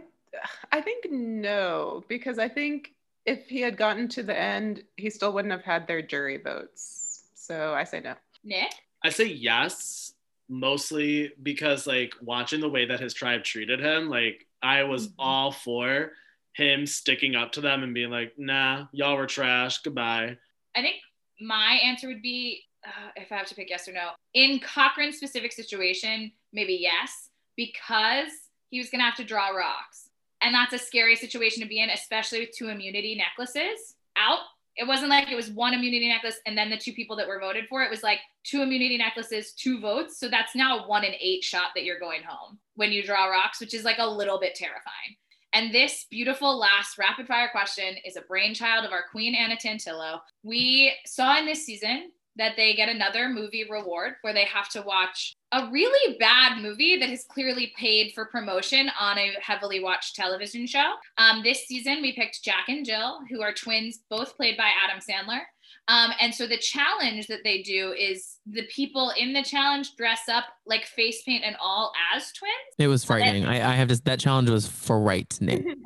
I think no, because I think if he had gotten to the end, he still wouldn't have had their jury votes. So I say no. Nick? I say yes, mostly because like watching the way that his tribe treated him, like I was Mhm. all for him sticking up to them and being like, nah, y'all were trash, goodbye. I think my answer would be uh, if I have to pick yes or no. In Cochran's specific situation, maybe yes, because he was going to have to draw rocks. And that's a scary situation to be in, especially with two immunity necklaces out. It wasn't like it was one immunity necklace and then the two people that were voted for. It was like two immunity necklaces, two votes. So that's now a one in eight shot that you're going home when you draw rocks, which is like a little bit terrifying. And this beautiful last rapid fire question is a brainchild of our queen, Anna Tantillo. We saw in this season that they get another movie reward where they have to watch a really bad movie that has clearly paid for promotion on a heavily watched television show. Um, this season, we picked Jack and Jill, who are twins, both played by Adam Sandler. Um, and so the challenge that they do is the people in the challenge dress up like face paint and all as twins. It was frightening. I, I have to. That challenge was frightening.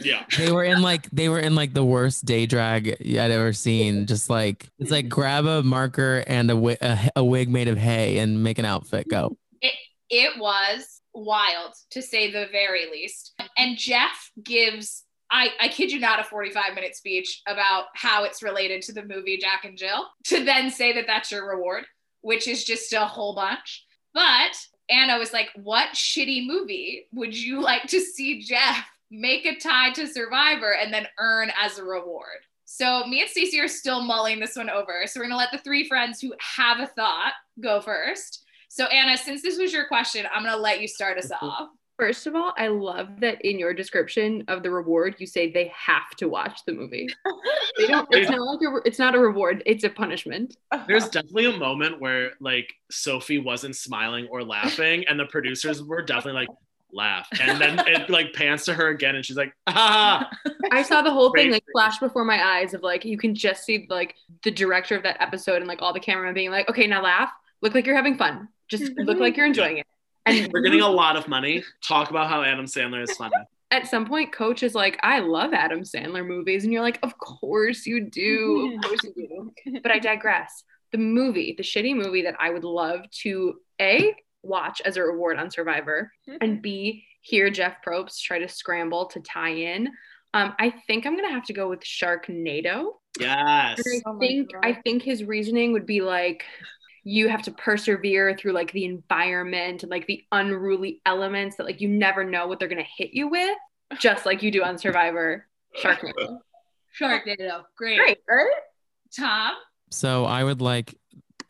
Yeah. They were in like they were in like the worst day drag I'd ever seen. Just like it's like grab a marker and a, wi- a, a wig made of hay and make an outfit. Go. It, it was wild to say the very least. And Jeff gives, I, I kid you not, a 45 minute speech about how it's related to the movie Jack and Jill to then say that that's your reward, which is just a whole bunch. But Anna was like, What shitty movie would you like to see Jeff make a tie to Survivor and then earn as a reward? So me and Stacey are still mulling this one over. So we're gonna let the three friends who have a thought go first. So Anna, since this was your question, I'm gonna let you start us off. First of all, I love that in your description of the reward, you say they have to watch the movie. They don't. It's not like a, it's not a reward. It's a punishment. There's definitely a moment where like Sophie wasn't smiling or laughing, and the producers were definitely like, laugh. And then it like pans to her again, and she's like, ah. I saw the whole thing like flash before my eyes of like you can just see like the director of that episode and like all the cameramen being like, okay, now laugh, look like you're having fun, just look like you're enjoying it. And We're getting a lot of money. Talk about how Adam Sandler is funny. at some point, coach is like, I love Adam Sandler movies, and you're like, of course you do, of course you do. But I digress. The movie, the shitty movie that I would love to a watch as a reward on Survivor, and B hear Jeff Probst try to scramble to tie in. Um, I think I'm gonna have to go with Sharknado. Yes. I Oh think God. I think his reasoning would be like, you have to persevere through like the environment and like the unruly elements that like you never know what they're gonna hit you with, just like you do on Survivor. Sharknado. Sharknado. Great. Great, right? Tom. So I would like,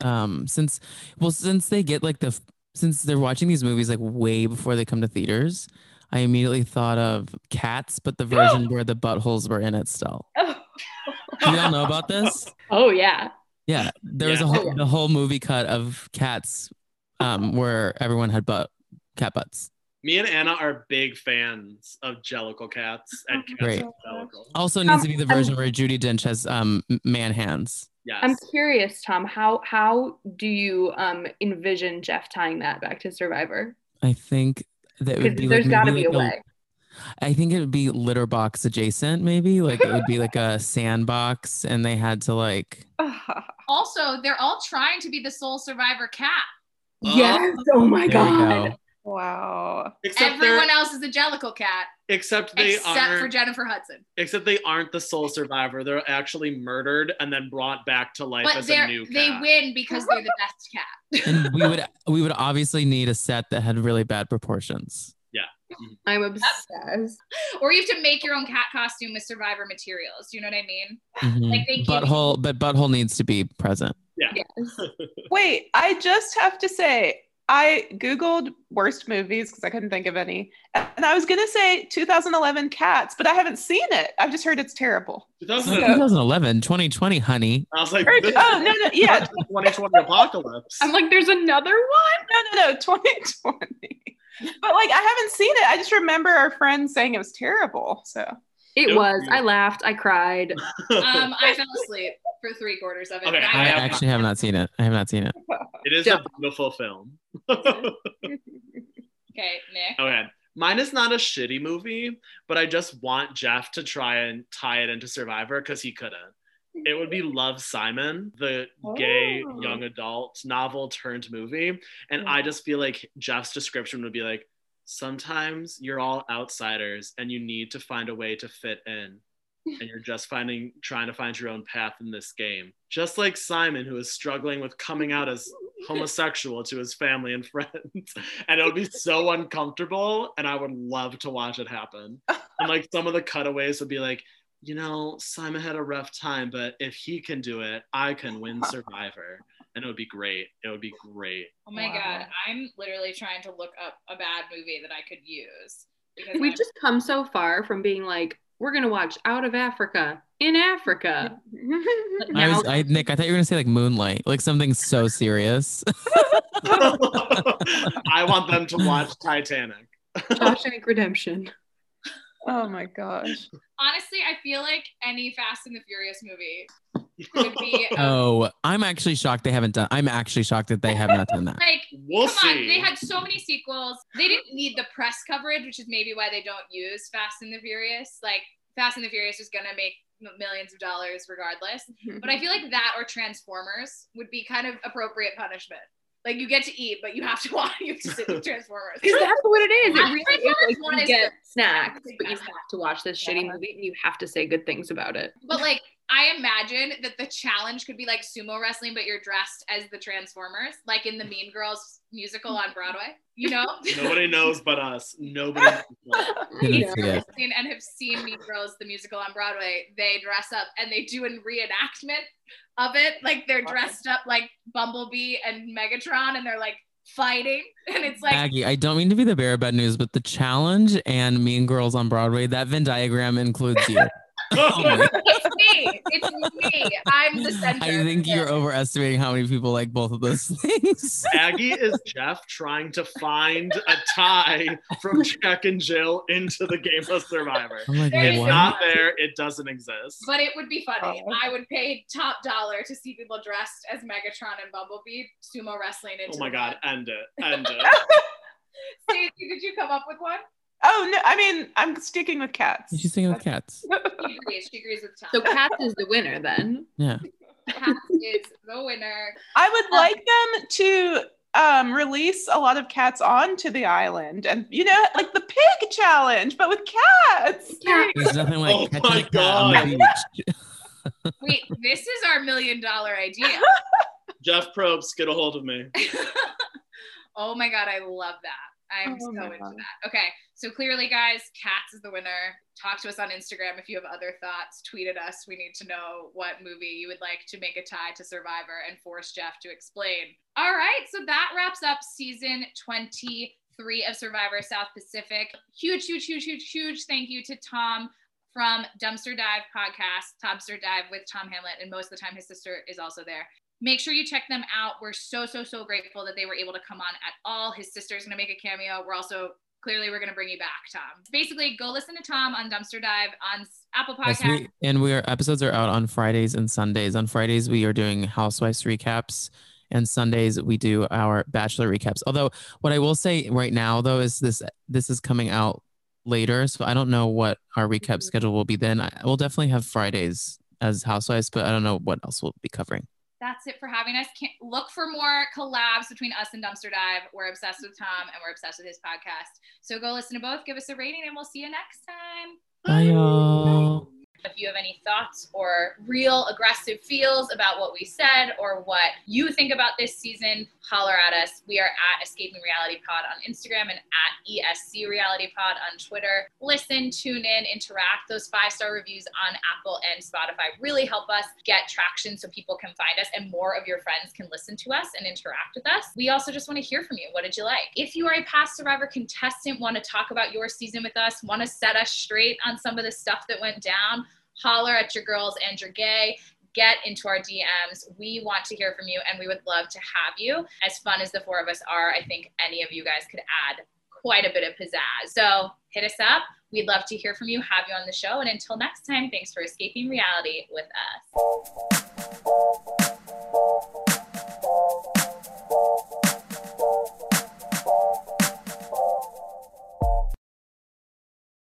um, since well, since they get like the since they're watching these movies like way before they come to theaters, I immediately thought of Cats, but the version where the buttholes were in it still. Do y'all know about this? Oh yeah. Yeah, there was a whole, the whole movie cut of Cats, um, where everyone had butt cat butts. Me and Anna are big fans of Jellicle cats and cats Great. Jellicle. Also needs Um, to be the version where Judi Dench has um man hands. Yes. I'm curious, Tom, how how do you um envision Jeff tying that back to Survivor? I think that would Because be there's like gotta maybe be a way. I think it would be litter box adjacent, maybe like it would be like a sandbox, and they had to like Also, they're all trying to be the sole survivor cat. Oh. Yes. Oh my there god. go. wow. except Everyone else is a Jellicle cat, except they except aren't for Jennifer Hudson. except they aren't the sole survivor. They're actually murdered and then brought back to life But as a they're new they win because they're the best cat. And we would we would obviously need a set that had really bad proportions. I'm obsessed. or you have to make your own cat costume with survivor materials. Do you know what I mean? Mhm. Like they butthole, but butthole needs to be present. Yes. Wait, I just have to say, I Googled worst movies because I couldn't think of any. And I was going to say 2011 Cats, but I haven't seen it. I've just heard it's terrible. 2000 Yeah. 2011, 2020. Honey. I was like, Or- oh, no, no, yeah. 2020 apocalypse. I'm like, there's another one. No, no, no, 2020. But like, I haven't seen it. I just remember our friends saying it was terrible. So, It Nope. was. I laughed. I cried. Um, I fell asleep for three quarters of it. Okay, I I have- actually have not seen it. I have not seen it. it is Yeah. a beautiful film. okay, Nick. Okay. Mine is not a shitty movie, but I just want Jeff to try and tie it into Survivor because he couldn't. It would be Love Simon, the gay Oh. young adult novel turned movie. And I just feel like Jeff's description would be like, sometimes you're all outsiders and you need to find a way to fit in. And you're just finding trying to find your own path in this game. Just like Simon, who is struggling with coming out as homosexual to his family and friends. And it would be so uncomfortable. And I would love to watch it happen. And like some of the cutaways would be like, you know, Simon had a rough time, but if he can do it, I can win Survivor. And it would be great. It would be great. Oh my Wow. god, I'm literally trying to look up a bad movie that I could use We've I'm- just come so far from being like, we're gonna watch Out of Africa in Africa. I was, I, Nick, I thought you were gonna say like Moonlight, like something so serious. I want them to watch Titanic. Shawshank Redemption. oh my gosh. honestly, I feel like any Fast and the Furious movie would be a- oh, I'm actually shocked they haven't done. I'm actually shocked that they have not done that. like We'll Come on, they had so many sequels. They didn't need the press coverage, which is maybe why they don't use Fast and the Furious. Like Fast and the Furious is gonna make millions of dollars regardless. Mm-hmm. But I feel like that or Transformers would be kind of appropriate punishment. Like you get to eat, but you have to watch. You have to sit with Transformers. Because that's what it is. It That's really what is like one you is get good. snacks, but you have to watch this shitty movie and you have to say good things about it. But like I imagine that the challenge could be like sumo wrestling, but you're dressed as the Transformers, like in the Mean Girls musical on Broadway. You know? Nobody knows but us. Nobody knows but us. Yeah. see it. seen and have seen Mean Girls the musical on Broadway, they dress up and they do a reenactment of it. Like they're dressed up like Bumblebee and Megatron, and they're like fighting, and it's like Maggie, I don't mean to be the bearer of bad news, but the challenge and Mean Girls on Broadway, that Venn diagram includes you. It's me, it's me. I'm the center. I think you're overestimating how many people like both of those things. Aggie is Jeff trying to find a tie from Jack and Jill into the game of Survivor. I'm like, It's what? not there. It doesn't exist. But it would be funny. Oh. I would pay top dollar to see people dressed as Megatron and Bumblebee sumo wrestling oh into. Oh my God, ring. end it. End it. Stacey, did you come up with one? Oh no, I mean I'm sticking with cats. She's sticking with cats. She agrees. She agrees with Tom. So Cats is the winner then. Yeah. Cats is the winner. I would like them to um, release a lot of cats onto the island, and you know, like the pig challenge, but with cats. Cat- There's nothing like Oh catching my a cat on God. the beach. Wait, this is our million dollar idea. Jeff Probst, get a hold of me. oh my god, I love that. I'm Oh so into God. that. Okay, so clearly, guys, Cats is the winner. Talk to us on Instagram if you have other thoughts. Tweet at us. We need to know what movie you would like to make a tie to Survivor and force Jeff to explain. All right, so that wraps up season 23 of Survivor South Pacific. Huge, huge, huge, huge, huge thank you to Tom from Dumpster Dive podcast, Dumpster Dive with Tom Hamlet, and most of the time his sister is also there make sure you check them out. We're so, so, so grateful that they were able to come on at all. His sister's going to make a cameo. We're also clearly we're going to bring you back, Tom. Basically, go listen to Tom on Dumpster Dive on Apple Yes, Podcast. we, and we are episodes are out on Fridays and Sundays. On Fridays we are doing Housewives recaps, and Sundays we do our Bachelor recaps. Although what I will say right now though is this this is coming out later, so I don't know what our recap Mhm. schedule will be then. I, we'll definitely have Fridays as Housewives, but I don't know what else we'll be covering. That's it for having us. Can't, look for more collabs between us and Dumpster Dive. We're obsessed with Tom and we're obsessed with his podcast. So go listen to both, give us a rating, and we'll see you next time. Bye y'all. If you have any thoughts or real aggressive feels about what we said or what you think about this season, holler at us. We are at Escaping Reality Pod on Instagram and at ESC Reality Pod on Twitter. Listen, tune in, interact. Those five star reviews on Apple and Spotify really help us get traction so people can find us and more of your friends can listen to us and interact with us. We also just want to hear from you. What did you like? If you are a past Survivor contestant, want to talk about your season with us, want to set us straight on some of the stuff that went down, holler at your girls and your gay. Get into our DMs. We want to hear from you and we would love to have you. As fun as the four of us are, I think any of you guys could add quite a bit of pizzazz. So hit us up. We'd love to hear from you, have you on the show. And until next time, thanks for escaping reality with us.